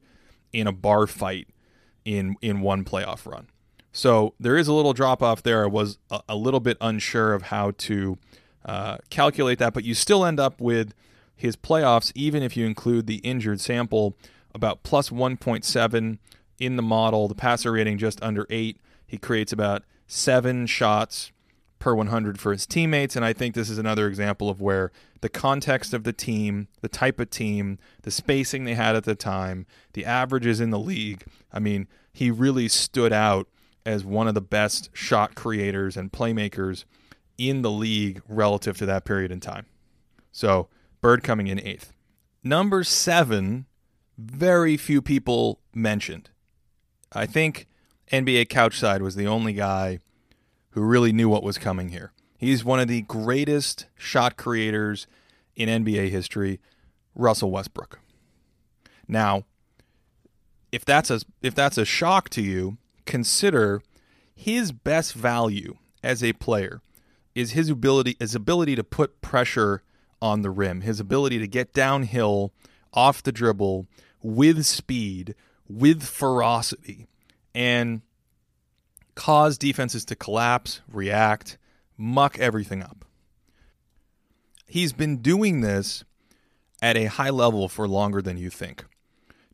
in a bar fight in in one playoff run. So there is a little drop off there. I was a, a, little bit unsure of how to uh, calculate that, but you still end up with his playoffs, even if you include the injured sample, about plus 1.7 in the model. The passer rating just under eight. He creates about seven shots per 100 for his teammates. And I think this is another example of where the context of the team, the type of team, the spacing they had at the time, the averages in the league. I mean, he really stood out as one of the best shot creators and playmakers in the league relative to that period in time. So, Bird coming in eighth. Number seven, very few people mentioned. I think NBA Couchside was the only guy who really knew what was coming here. He's one of the greatest shot creators in NBA history, Russell Westbrook. Now, if that's a if that's a shock to you, consider his best value as a player is his ability his ability to put pressure on the rim, his ability to get downhill off the dribble with speed, with ferocity, and cause defenses to collapse, react, muck everything up. He's been doing this at a high level for longer than you think.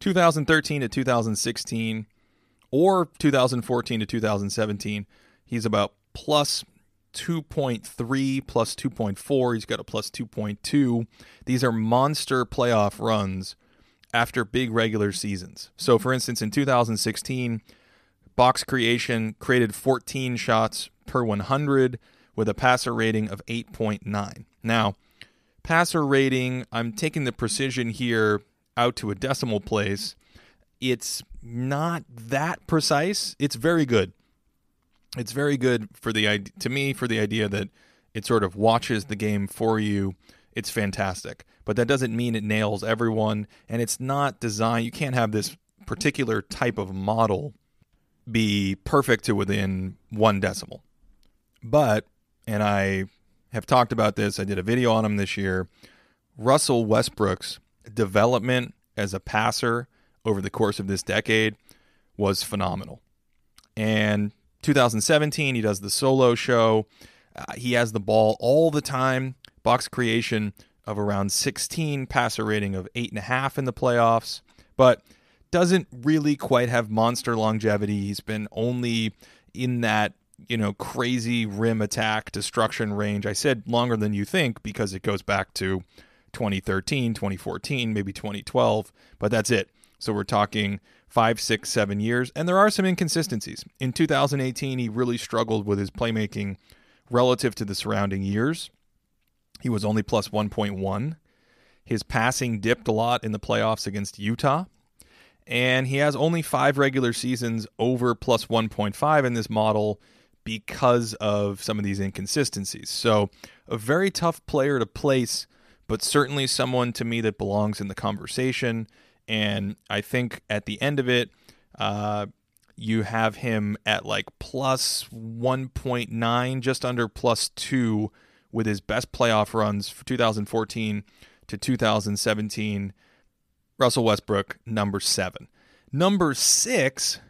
2013 to 2016 or 2014 to 2017, he's about plus 2.3 plus 2.4. He's got a plus 2.2. These are monster playoff runs after big regular seasons. So, for instance, in 2016, box creation created 14 shots per 100 with a passer rating of 8.9. Now, passer rating, I'm taking the precision here out to a decimal place. It's not that precise. It's very good. It's very good for the to me for the idea that it sort of watches the game for you. It's fantastic. But that doesn't mean it nails everyone and it's not designed you can't have this particular type of model be perfect to within one decimal. But and I have talked about this, I did a video on him this year. Russell Westbrook's development as a passer over the course of this decade was phenomenal. And 2017, he does the solo show. Uh, he has the ball all the time. Box creation of around 16, passer rating of 8.5 in the playoffs, but doesn't really quite have monster longevity. He's been only in that, you know, crazy rim attack destruction range. I said longer than you think because it goes back to 2013, 2014, maybe 2012, but that's it. So we're talking five, six, seven years. And there are some inconsistencies. In 2018, he really struggled with his playmaking relative to the surrounding years. He was only plus 1.1. His passing dipped a lot in the playoffs against Utah. And he has only five regular seasons over plus 1.5 in this model because of some of these inconsistencies. So, a very tough player to place, but certainly someone to me that belongs in the conversation and I think at the end of it, uh, you have him at like plus 1.9, just under plus two, with his best playoff runs for 2014 to 2017. Russell Westbrook, number seven. Number six,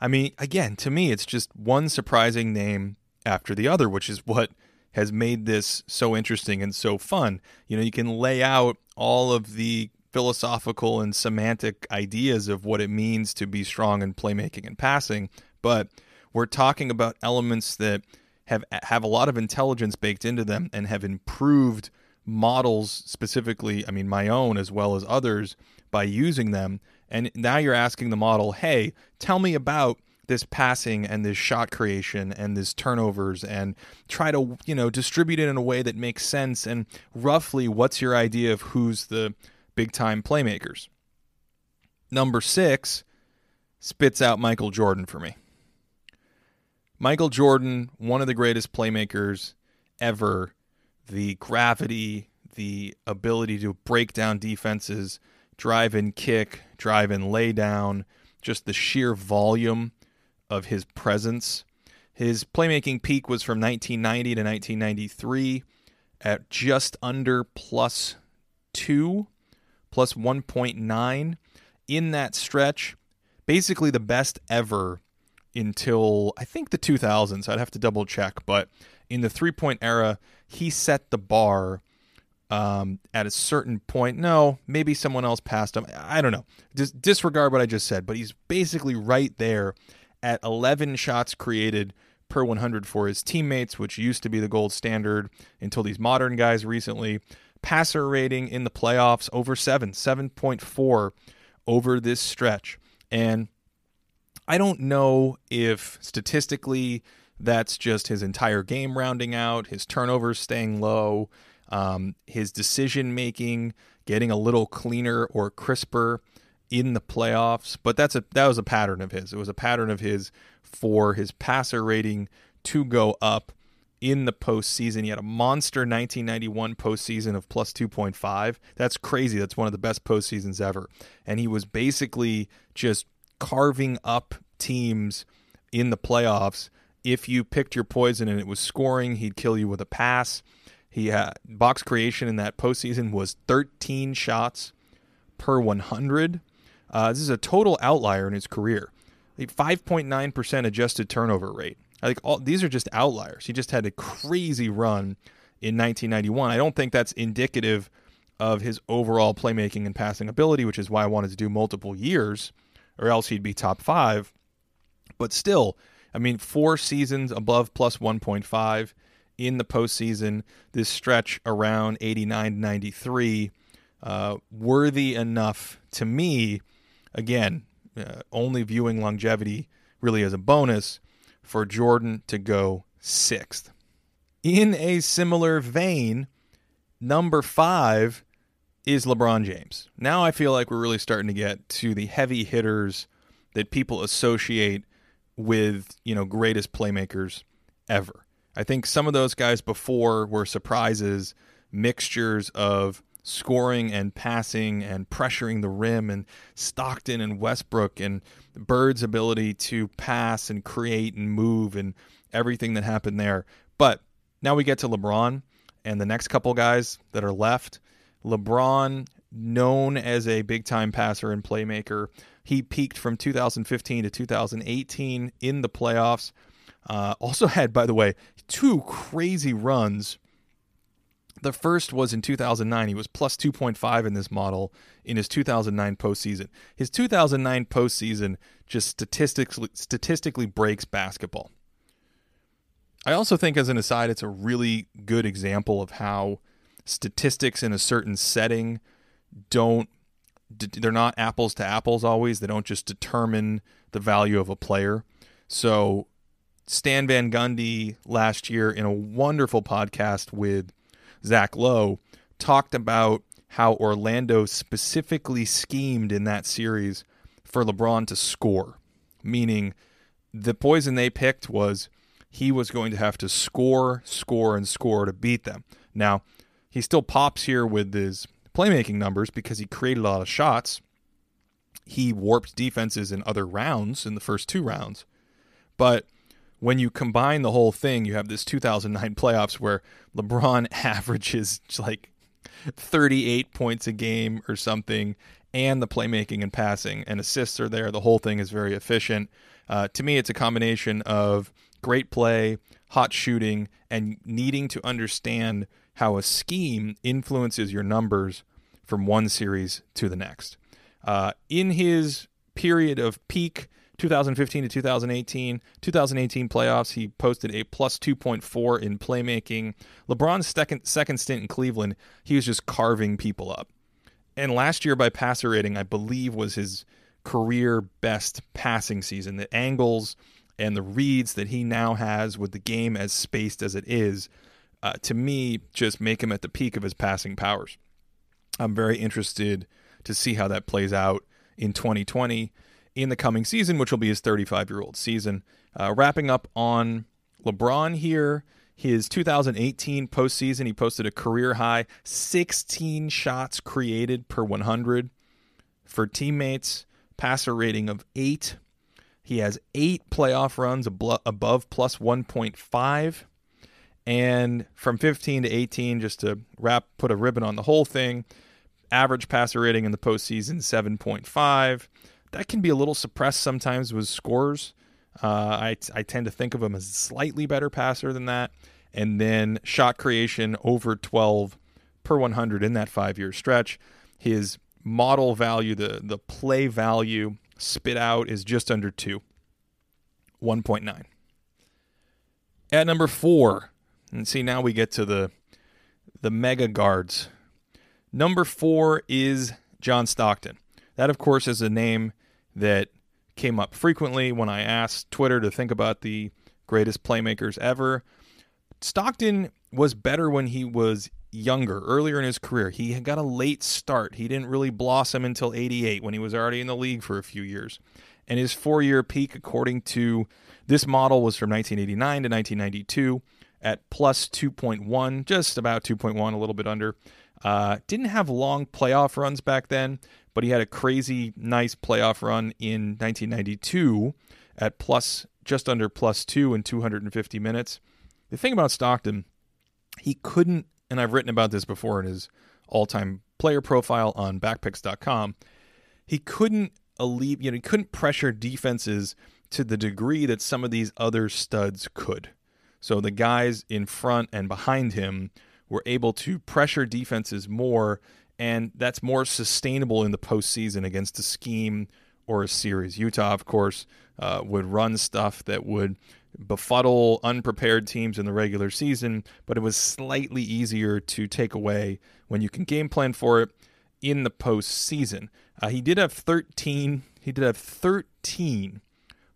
I mean, again, to me, it's just one surprising name after the other, which is what has made this so interesting and so fun. You know, you can lay out all of the philosophical and semantic ideas of what it means to be strong in playmaking and passing, but we're talking about elements that have have a lot of intelligence baked into them and have improved models specifically, I mean my own as well as others by using them. And now you're asking the model, "Hey, tell me about this passing and this shot creation and this turnovers and try to, you know, distribute it in a way that makes sense and roughly what's your idea of who's the big time playmakers. Number six spits out Michael Jordan for me. Michael Jordan, one of the greatest playmakers ever. The gravity, the ability to break down defenses, drive and kick, drive and lay down, just the sheer volume of his presence. His playmaking peak was from 1990 to 1993 at just under plus two plus 1.9 in that stretch. Basically, the best ever until I think the 2000s. I'd have to double check, but in the three point era, he set the bar um, at a certain point. No, maybe someone else passed him. I don't know. Just disregard what I just said, but he's basically right there at 11 shots created per 100 for his teammates, which used to be the gold standard until these modern guys recently. Passer rating in the playoffs over 7, 7.4 over this stretch. And I don't know if statistically that's just his entire game rounding out, his turnovers staying low, um, his decision making getting a little cleaner or crisper in the playoffs. But that's a that was a pattern of his. It was a pattern of his for his passer rating to go up in the postseason. He had a monster 1991 postseason of plus 2.5. That's crazy. That's one of the best postseasons ever. And he was basically just carving up teams in the playoffs. If you picked your poison and it was scoring, he'd kill you with a pass. He had box creation in that postseason was 13 shots per 100. Uh, this is a total outlier in his career. 5.9% adjusted turnover rate. I think all these are just outliers. He just had a crazy run in 1991. I don't think that's indicative of his overall playmaking and passing ability, which is why I wanted to do multiple years, or else he'd be top five. But still, I mean, four seasons above plus 1.5 in the postseason, this stretch around 89 93, uh, worthy enough to me, again, uh, only viewing longevity really as a bonus for Jordan to go sixth. In a similar vein, number five is LeBron James. Now I feel like we're really starting to get to the heavy hitters that people associate with, you know, greatest playmakers ever. I think some of those guys before were surprises, mixtures of scoring and passing and pressuring the rim and Stockton and Westbrook and Bird's ability to pass and create and move and everything that happened there. But now we get to LeBron and the next couple guys that are left. LeBron, known as a big time passer and playmaker, he peaked from 2015 to 2018 in the playoffs. Uh, also had, by the way, two crazy runs the first was in 2009. He was plus 2.5 in this model in his 2009 postseason. His 2009 postseason just statistically statistically breaks basketball. I also think, as an aside, it's a really good example of how statistics in a certain setting don't they're not apples to apples always. They don't just determine the value of a player. So Stan Van Gundy last year in a wonderful podcast with Zach Lowe, talked about how Orlando specifically schemed in that series for LeBron to score, meaning the poison they picked was he was going to have to score, score, and score to beat them. Now, he still pops here with his playmaking numbers because he created a lot of shots. He warped defenses in other rounds in the first two rounds. But when you combine the whole thing, you have this 2009 playoffs where LeBron averages like 38 points a game or something, and the playmaking and passing and assists are there. The whole thing is very efficient. Uh, to me, it's a combination of great play, hot shooting, and needing to understand how a scheme influences your numbers from one series to the next. Uh, in his period of peak 2015 to 2018, 2018 playoffs, he posted a plus 2.4 in playmaking. LeBron's second second stint in Cleveland, he was just carving people up. And last year by passer rating, I believe was his career best passing season. The angles and the reads that he now has with the game as spaced as it is, uh, to me, just make him at the peak of his passing powers. I'm very interested to see how that plays out in 2020 in the coming season, which will be his 35 year old season. Uh, wrapping up on LeBron here, his 2018 postseason, he posted a career high 16 shots created per 100 for teammates, passer rating of 8. He has eight playoff runs above plus 1.5. And from 15 to 18, just to wrap, put a ribbon on the whole thing, average passer rating in the postseason 7.5 that can be a little suppressed sometimes with scores. Uh, I, I tend to think of him as a slightly better passer than that. And then shot creation over 12 per 100 in that five year stretch. His model value, the, the play value spit out is just under two, 1.9. At number four, and see now we get to the the mega guards. Number four is John Stockton. That, of course, is a name that came up frequently when I asked Twitter to think about the greatest playmakers ever. Stockton was better when he was younger, earlier in his career. He had got a late start. He didn't really blossom until 88 when he was already in the league for a few years. And his four year peak, according to this model, was from 1989 to 1992 at plus 2.1, just about 2.1, a little bit under. Uh, didn't have long playoff runs back then, but he had a crazy nice playoff run in 1992 at plus just under plus two in 250 minutes. The thing about Stockton, he couldn't, and I've written about this before in his all time player profile on backpicks.com, he couldn't alleviate, you know, he couldn't pressure defenses to the degree that some of these other studs could. So the guys in front and behind him were able to pressure defenses more, and that's more sustainable in the postseason against a scheme or a series. Utah, of course, uh, would run stuff that would befuddle unprepared teams in the regular season, but it was slightly easier to take away when you can game plan for it in the postseason. Uh, he did have 13. He did have 13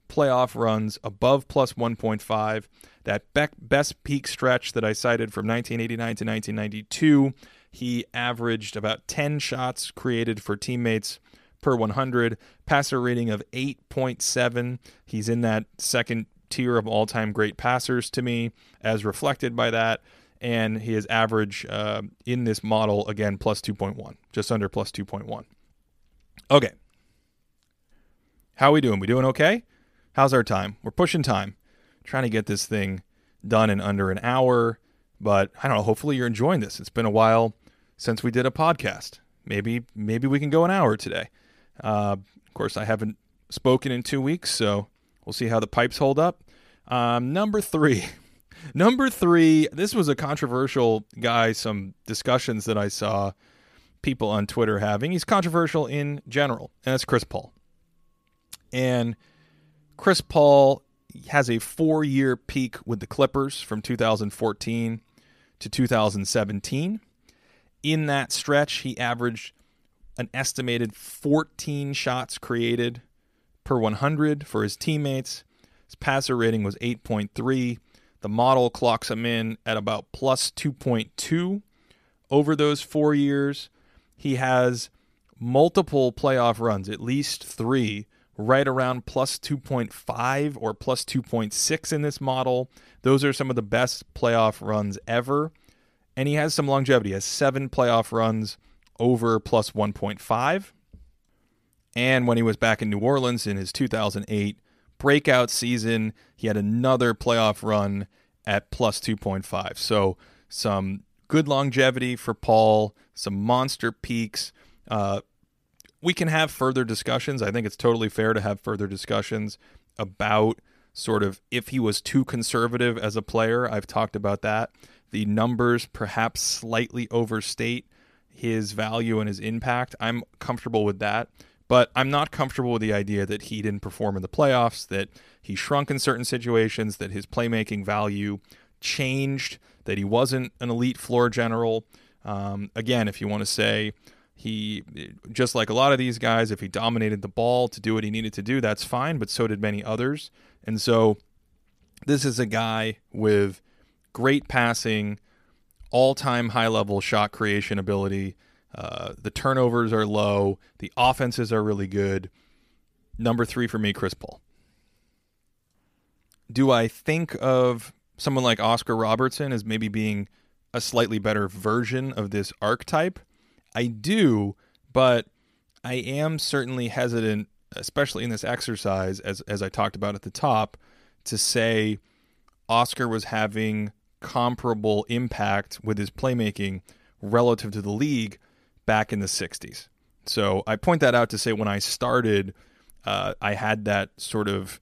playoff runs above plus 1.5. That best peak stretch that I cited from 1989 to 1992, he averaged about 10 shots created for teammates per 100, passer rating of 8.7. He's in that second tier of all time great passers to me, as reflected by that. And his average uh, in this model, again, plus 2.1, just under plus 2.1. Okay. How are we doing? We doing okay? How's our time? We're pushing time, trying to get this thing done in under an hour. But I don't know. Hopefully, you're enjoying this. It's been a while since we did a podcast. Maybe maybe we can go an hour today. Uh, of course, I haven't spoken in two weeks, so we'll see how the pipes hold up. Um, number three. Number three, this was a controversial guy, some discussions that I saw people on Twitter having. He's controversial in general, and that's Chris Paul. And Chris Paul has a four year peak with the Clippers from 2014 to 2017. In that stretch, he averaged an estimated 14 shots created per 100 for his teammates. His passer rating was 8.3. The model clocks him in at about plus 2.2 over those four years. He has multiple playoff runs, at least three, right around plus 2.5 or plus 2.6 in this model. Those are some of the best playoff runs ever. And he has some longevity. He has seven playoff runs over plus 1.5. And when he was back in New Orleans in his 2008 breakout season, he had another playoff run at plus 2.5. So some good longevity for Paul, some monster peaks. Uh, we can have further discussions. I think it's totally fair to have further discussions about sort of if he was too conservative as a player. I've talked about that. The numbers perhaps slightly overstate his value and his impact. I'm comfortable with that. But I'm not comfortable with the idea that he didn't perform in the playoffs, that he shrunk in certain situations, that his playmaking value changed, that he wasn't an elite floor general. Um, again, if you want to say he, just like a lot of these guys, if he dominated the ball to do what he needed to do, that's fine, but so did many others. And so this is a guy with great passing, all time high level shot creation ability. Uh, the turnovers are low, the offenses are really good. Number three for me, Chris Paul. Do I think of someone like Oscar Robertson as maybe being a slightly better version of this archetype? I do, but I am certainly hesitant, especially in this exercise, as as I talked about at the top, to say Oscar was having comparable impact with his playmaking relative to the league back in the 60s. So I point that out to say when I started, uh, I had that sort of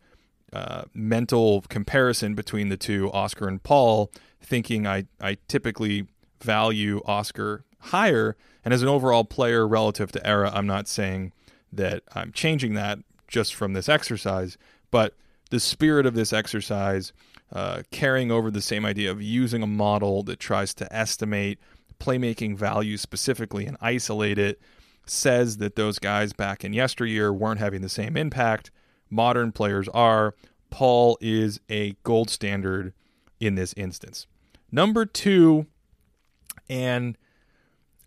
uh, mental comparison between the two, Oscar and Paul, thinking I, I typically value Oscar higher. And as an overall player relative to era, I'm not saying that I'm changing that just from this exercise, but the spirit of this exercise uh, carrying over the same idea of using a model that tries to estimate playmaking value specifically and isolate it, says that those guys back in yesteryear weren't having the same impact. Modern players are. Paul is a gold standard in this instance. Number two, and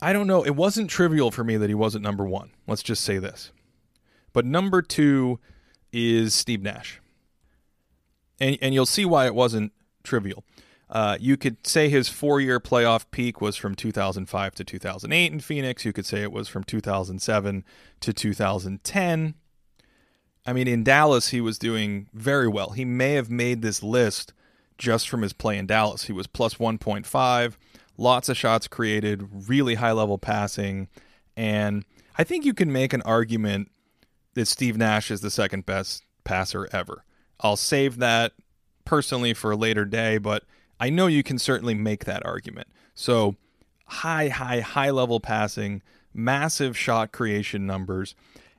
I don't know, it wasn't trivial for me that he wasn't number one. Let's just say this. But number two is Steve Nash. And, and you'll see why it wasn't trivial. Uh, you could say his four year playoff peak was from 2005 to 2008 in Phoenix. You could say it was from 2007 to 2010. I mean, in Dallas, he was doing very well. He may have made this list just from his play in Dallas. He was plus 1.5, lots of shots created, really high level passing. And I think you can make an argument that Steve Nash is the second best passer ever. I'll save that personally for a later day, but I know you can certainly make that argument. So, high, high, high level passing, massive shot creation numbers,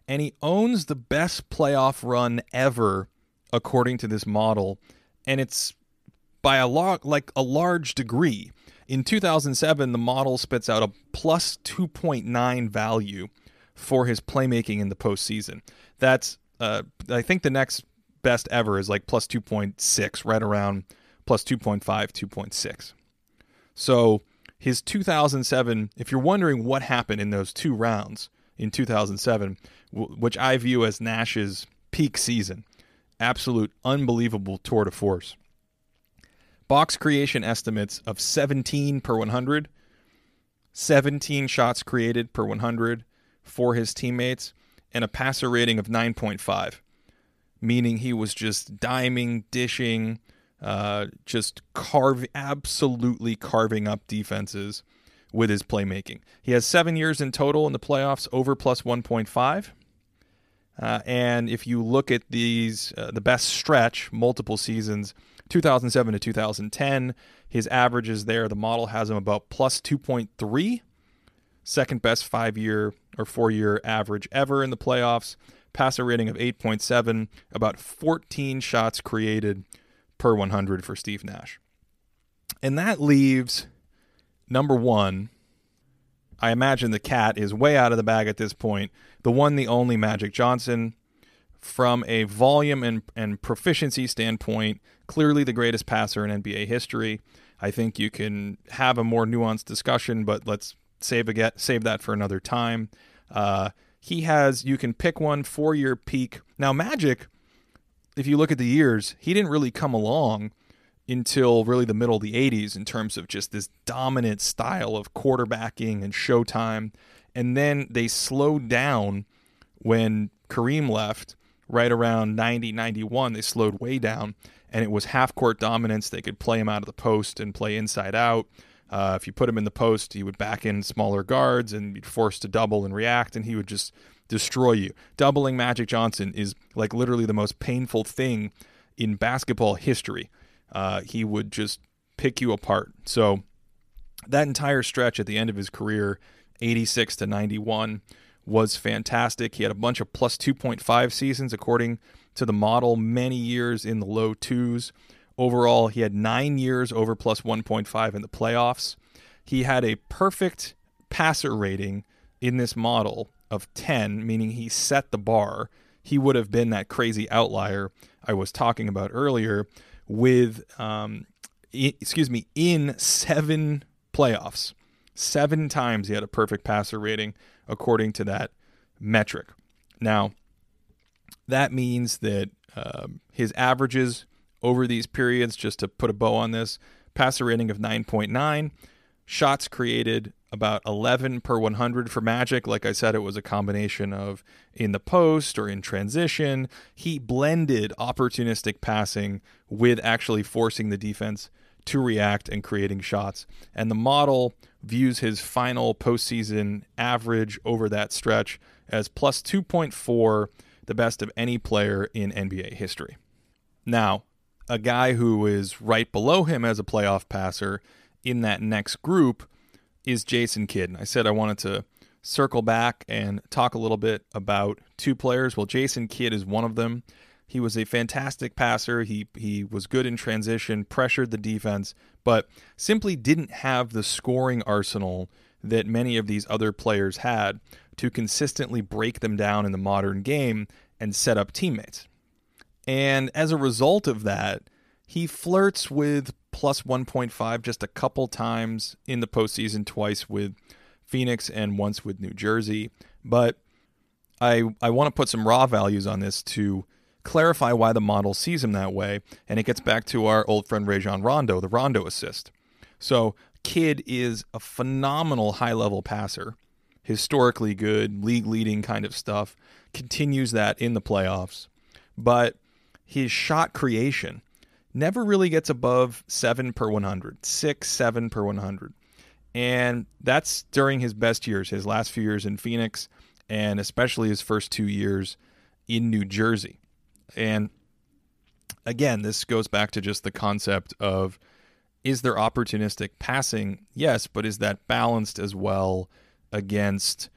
and he owns the best playoff run ever according to this model, and it's by a lot like a large degree. In 2007, the model spits out a plus 2.9 value for his playmaking in the postseason. That's uh, I think the next best ever is like plus 2.6, right around plus 2.5, 2.6. So his 2007, if you're wondering what happened in those two rounds in 2007, which I view as Nash's peak season, absolute unbelievable tour de force. Box creation estimates of 17 per 100, 17 shots created per 100 for his teammates, and a passer rating of 9.5, meaning he was just diming, dishing, uh, just carve absolutely carving up defenses with his playmaking. He has seven years in total in the playoffs, over plus 1.5. Uh, and if you look at these, uh, the best stretch, multiple seasons, 2007 to 2010, his average is there, the model has him about plus 2.3, second best five year or four year average ever in the playoffs. Passer rating of 8.7, about 14 shots created per 100 for Steve Nash. And that leaves number one. I imagine the cat is way out of the bag at this point. The one, the only Magic Johnson. From a volume and, and proficiency standpoint, clearly the greatest passer in NBA history. I think you can have a more nuanced discussion, but let's save a save that for another time. Uh, he has you can pick one four year peak. Now Magic if you look at the years, he didn't really come along until really the middle of the 80s in terms of just this dominant style of quarterbacking and showtime. And then they slowed down when Kareem left right around 90, 91. They slowed way down, and it was half court dominance. They could play him out of the post and play inside out. Uh, if you put him in the post, he would back in smaller guards and be forced to double and react, and he would just destroy you. Doubling Magic Johnson is like literally the most painful thing in basketball history. Uh, he would just pick you apart. So that entire stretch at the end of his career, 86 to 91, was fantastic. He had a bunch of plus 2.5 seasons according to the model, many years in the low twos. Overall, he had nine years over plus 1.5 in the playoffs. He had a perfect passer rating in this model of 10, meaning he set the bar, he would have been that crazy outlier I was talking about earlier with, um, excuse me, in seven playoffs. Seven times he had a perfect passer rating according to that metric. Now, that means that um, his averages over these periods, just to put a bow on this, passer rating of 9.9, shots created about 11 per 100 for Magic. Like I said, it was a combination of in the post or in transition. He blended opportunistic passing with actually forcing the defense to react and creating shots. And the model views his final postseason average over that stretch as plus 2.4, the best of any player in NBA history. Now, a guy who is right below him as a playoff passer in that next group is Jason Kidd. And I said I wanted to circle back and talk a little bit about two players. Well, Jason Kidd is one of them. He was a fantastic passer. He he was good in transition, pressured the defense, but simply didn't have the scoring arsenal that many of these other players had to consistently break them down in the modern game and set up teammates. And as a result of that, he flirts with plus 1.5 just a couple times in the postseason, twice with Phoenix and once with New Jersey. But I I want to put some raw values on this to clarify why the model sees him that way, and it gets back to our old friend Rajon Rondo, the Rondo assist. So Kidd is a phenomenal high level passer, historically good, league leading kind of stuff. Continues that in the playoffs, but his shot creation never really gets above seven per 100, six, seven per 100. And that's during his best years, his last few years in Phoenix, and especially his first two years in New Jersey. And again, this goes back to just the concept of is there opportunistic passing? Yes, but is that balanced as well against,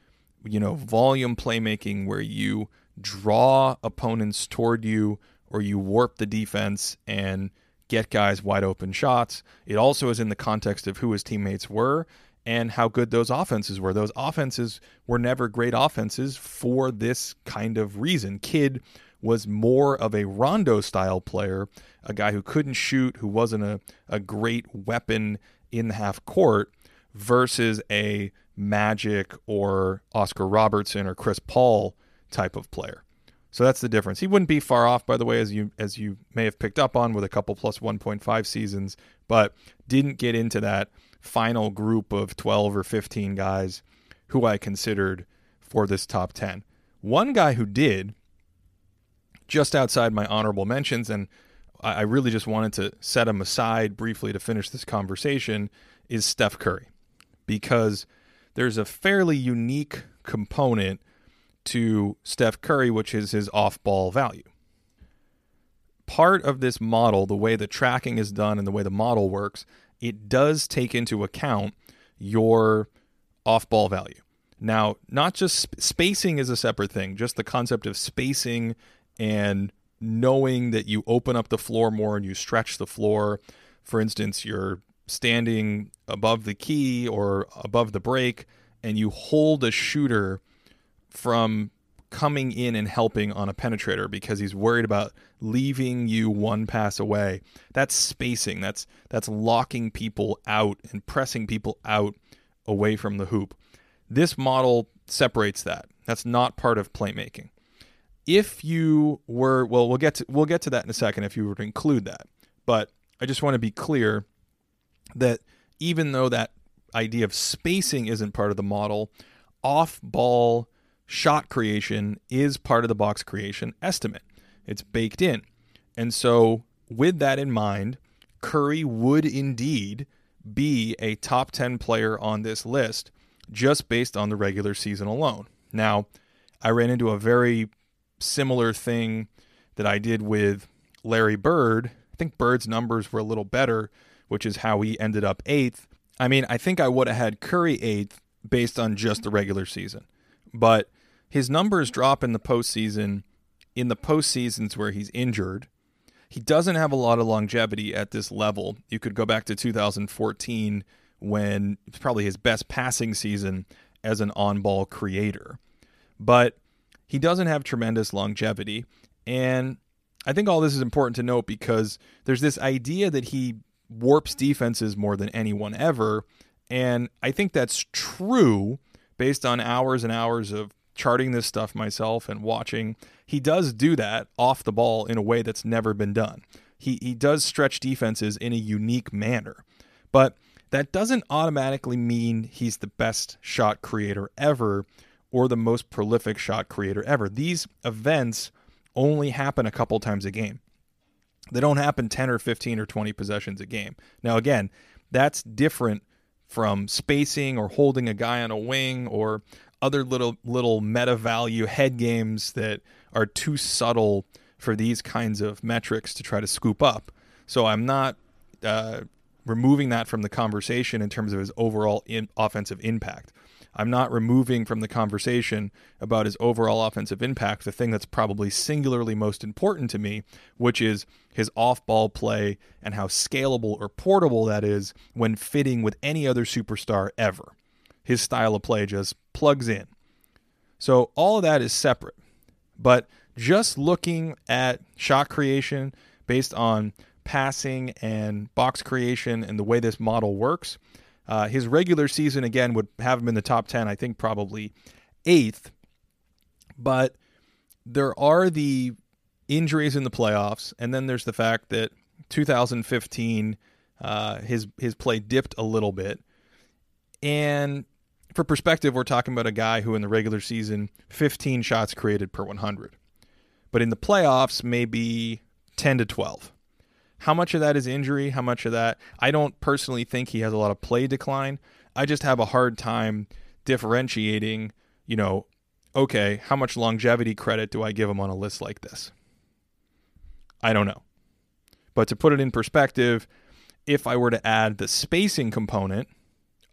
you know, volume playmaking where you draw opponents toward you or you warp the defense and get guys wide open shots. It also is in the context of who his teammates were and how good those offenses were. Those offenses were never great offenses for this kind of reason. Kidd was more of a Rondo style player, a guy who couldn't shoot, who wasn't a, a great weapon in the half court, versus a Magic or Oscar Robertson or Chris Paul type of player. So that's the difference. He wouldn't be far off, by the way, as you as you may have picked up on with a couple plus 1.5 seasons, but didn't get into that final group of 12 or 15 guys who I considered for this top 10. One guy who did just outside my honorable mentions, and I really just wanted to set him aside briefly to finish this conversation, is Steph Curry. Because there's a fairly unique component to Steph Curry, which is his off ball value. Part of this model, the way the tracking is done and the way the model works, it does take into account your off ball value. Now, not just spacing is a separate thing, just the concept of spacing and knowing that you open up the floor more and you stretch the floor. For instance, you're standing above the key or above the break and you hold a shooter from coming in and helping on a penetrator because he's worried about leaving you one pass away. That's spacing. That's that's locking people out and pressing people out away from the hoop. This model separates that. That's not part of playmaking if you were well we'll get to we'll get to that in a second if you were to include that. But i just want to be clear that even though that idea of spacing isn't part of the model off ball shot creation is part of the box creation estimate. It's baked in. And so with that in mind curry would indeed be a top 10 player on this list just based on the regular season alone. Now i ran into a very similar thing that I did with Larry Bird. I think Bird's numbers were a little better, which is how he ended up eighth. I mean, I think I would have had Curry eighth based on just the regular season, but his numbers drop in the postseason. In the postseasons where he's injured, he doesn't have a lot of longevity at this level. You could go back to 2014 when it's probably his best passing season as an on ball creator. But he doesn't have tremendous longevity. And I think all this is important to note because there's this idea that he warps defenses more than anyone ever. And I think that's true based on hours and hours of charting this stuff myself and watching. He does do that off the ball in a way that's never been done. He, he does stretch defenses in a unique manner. But that doesn't automatically mean he's the best shot creator ever or the most prolific shot creator ever. These events only happen a couple times a game. They don't happen 10 or 15 or 20 possessions a game. Now, again, that's different from spacing or holding a guy on a wing or other little little meta value head games that are too subtle for these kinds of metrics to try to scoop up. So I'm not uh, removing that from the conversation in terms of his overall in offensive impact. I'm not removing from the conversation about his overall offensive impact the thing that's probably singularly most important to me, which is his off ball play and how scalable or portable that is when fitting with any other superstar ever. His style of play just plugs in. So all of that is separate. But just looking at shot creation based on passing and box creation and the way this model works, uh, his regular season, again, would have him in the top 10, I think probably eighth. But there are the injuries in the playoffs, and then there's the fact that 2015, uh, his, his play dipped a little bit. And for perspective, we're talking about a guy who in the regular season, 15 shots created per 100. But in the playoffs, maybe 10 to 12. How much of that is injury? How much of that? I don't personally think he has a lot of play decline. I just have a hard time differentiating, you know, okay, how much longevity credit do I give him on a list like this? I don't know. But to put it in perspective, if I were to add the spacing component,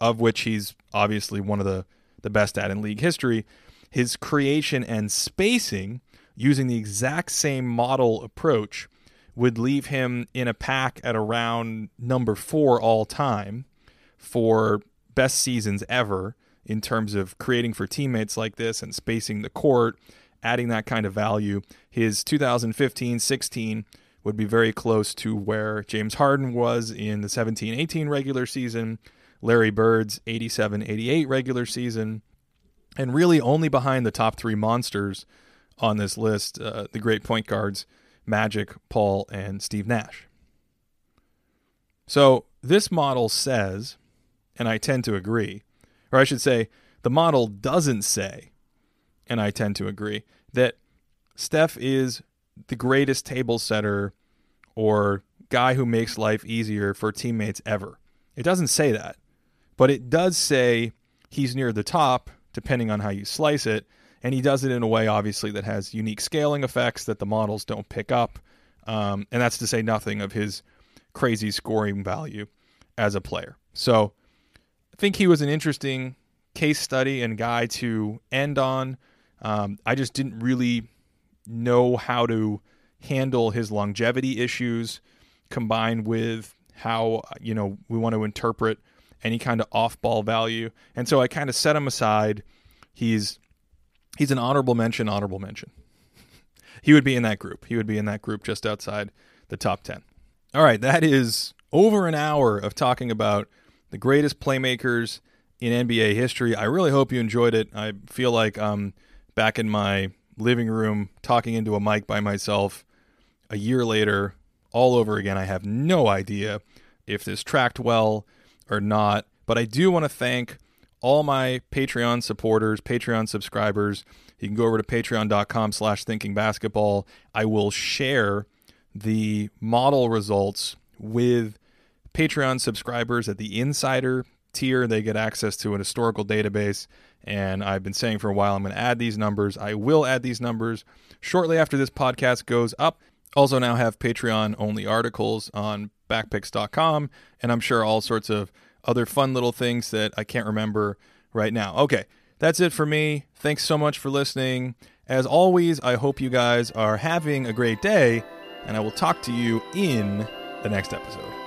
of which he's obviously one of the, the best at in league history, his creation and spacing using the exact same model approach would leave him in a pack at around number four all time for best seasons ever in terms of creating for teammates like this and spacing the court, adding that kind of value. His 2015 16 would be very close to where James Harden was in the 17 18 regular season, Larry Bird's 87 88 regular season, and really only behind the top three monsters on this list, uh, the great point guards Magic, Paul, and Steve Nash. So this model says, and I tend to agree, or I should say, the model doesn't say, and I tend to agree, that Steph is the greatest table setter or guy who makes life easier for teammates ever. It doesn't say that, but it does say he's near the top, depending on how you slice it, and he does it in a way obviously that has unique scaling effects that the models don't pick up. Um, and that's to say nothing of his crazy scoring value as a player. So i think he was an interesting case study and guy to end on. Um, i just didn't really know how to handle his longevity issues combined with how you know we want to interpret any kind of off-ball value. And so i kind of set him aside. He's He's an honorable mention, honorable mention. he would be in that group. He would be in that group just outside the top 10. All right, that is over an hour of talking about the greatest playmakers in NBA history. I really hope you enjoyed it. I feel like I'm back in my living room talking into a mic by myself a year later, all over again. I have no idea if this tracked well or not, but I do want to thank all my Patreon supporters, Patreon subscribers. You can go over to patreon.com slash thinking basketball. I will share the model results with Patreon subscribers at the insider tier. They get access to an historical database. And I've been saying for a while I'm going to add these numbers. I will add these numbers shortly after this podcast goes up. Also, now have Patreon only articles on backpicks.com. And I'm sure all sorts of other fun little things that I can't remember right now. Okay, that's it for me. Thanks so much for listening. As always, I hope you guys are having a great day, and I will talk to you in the next episode.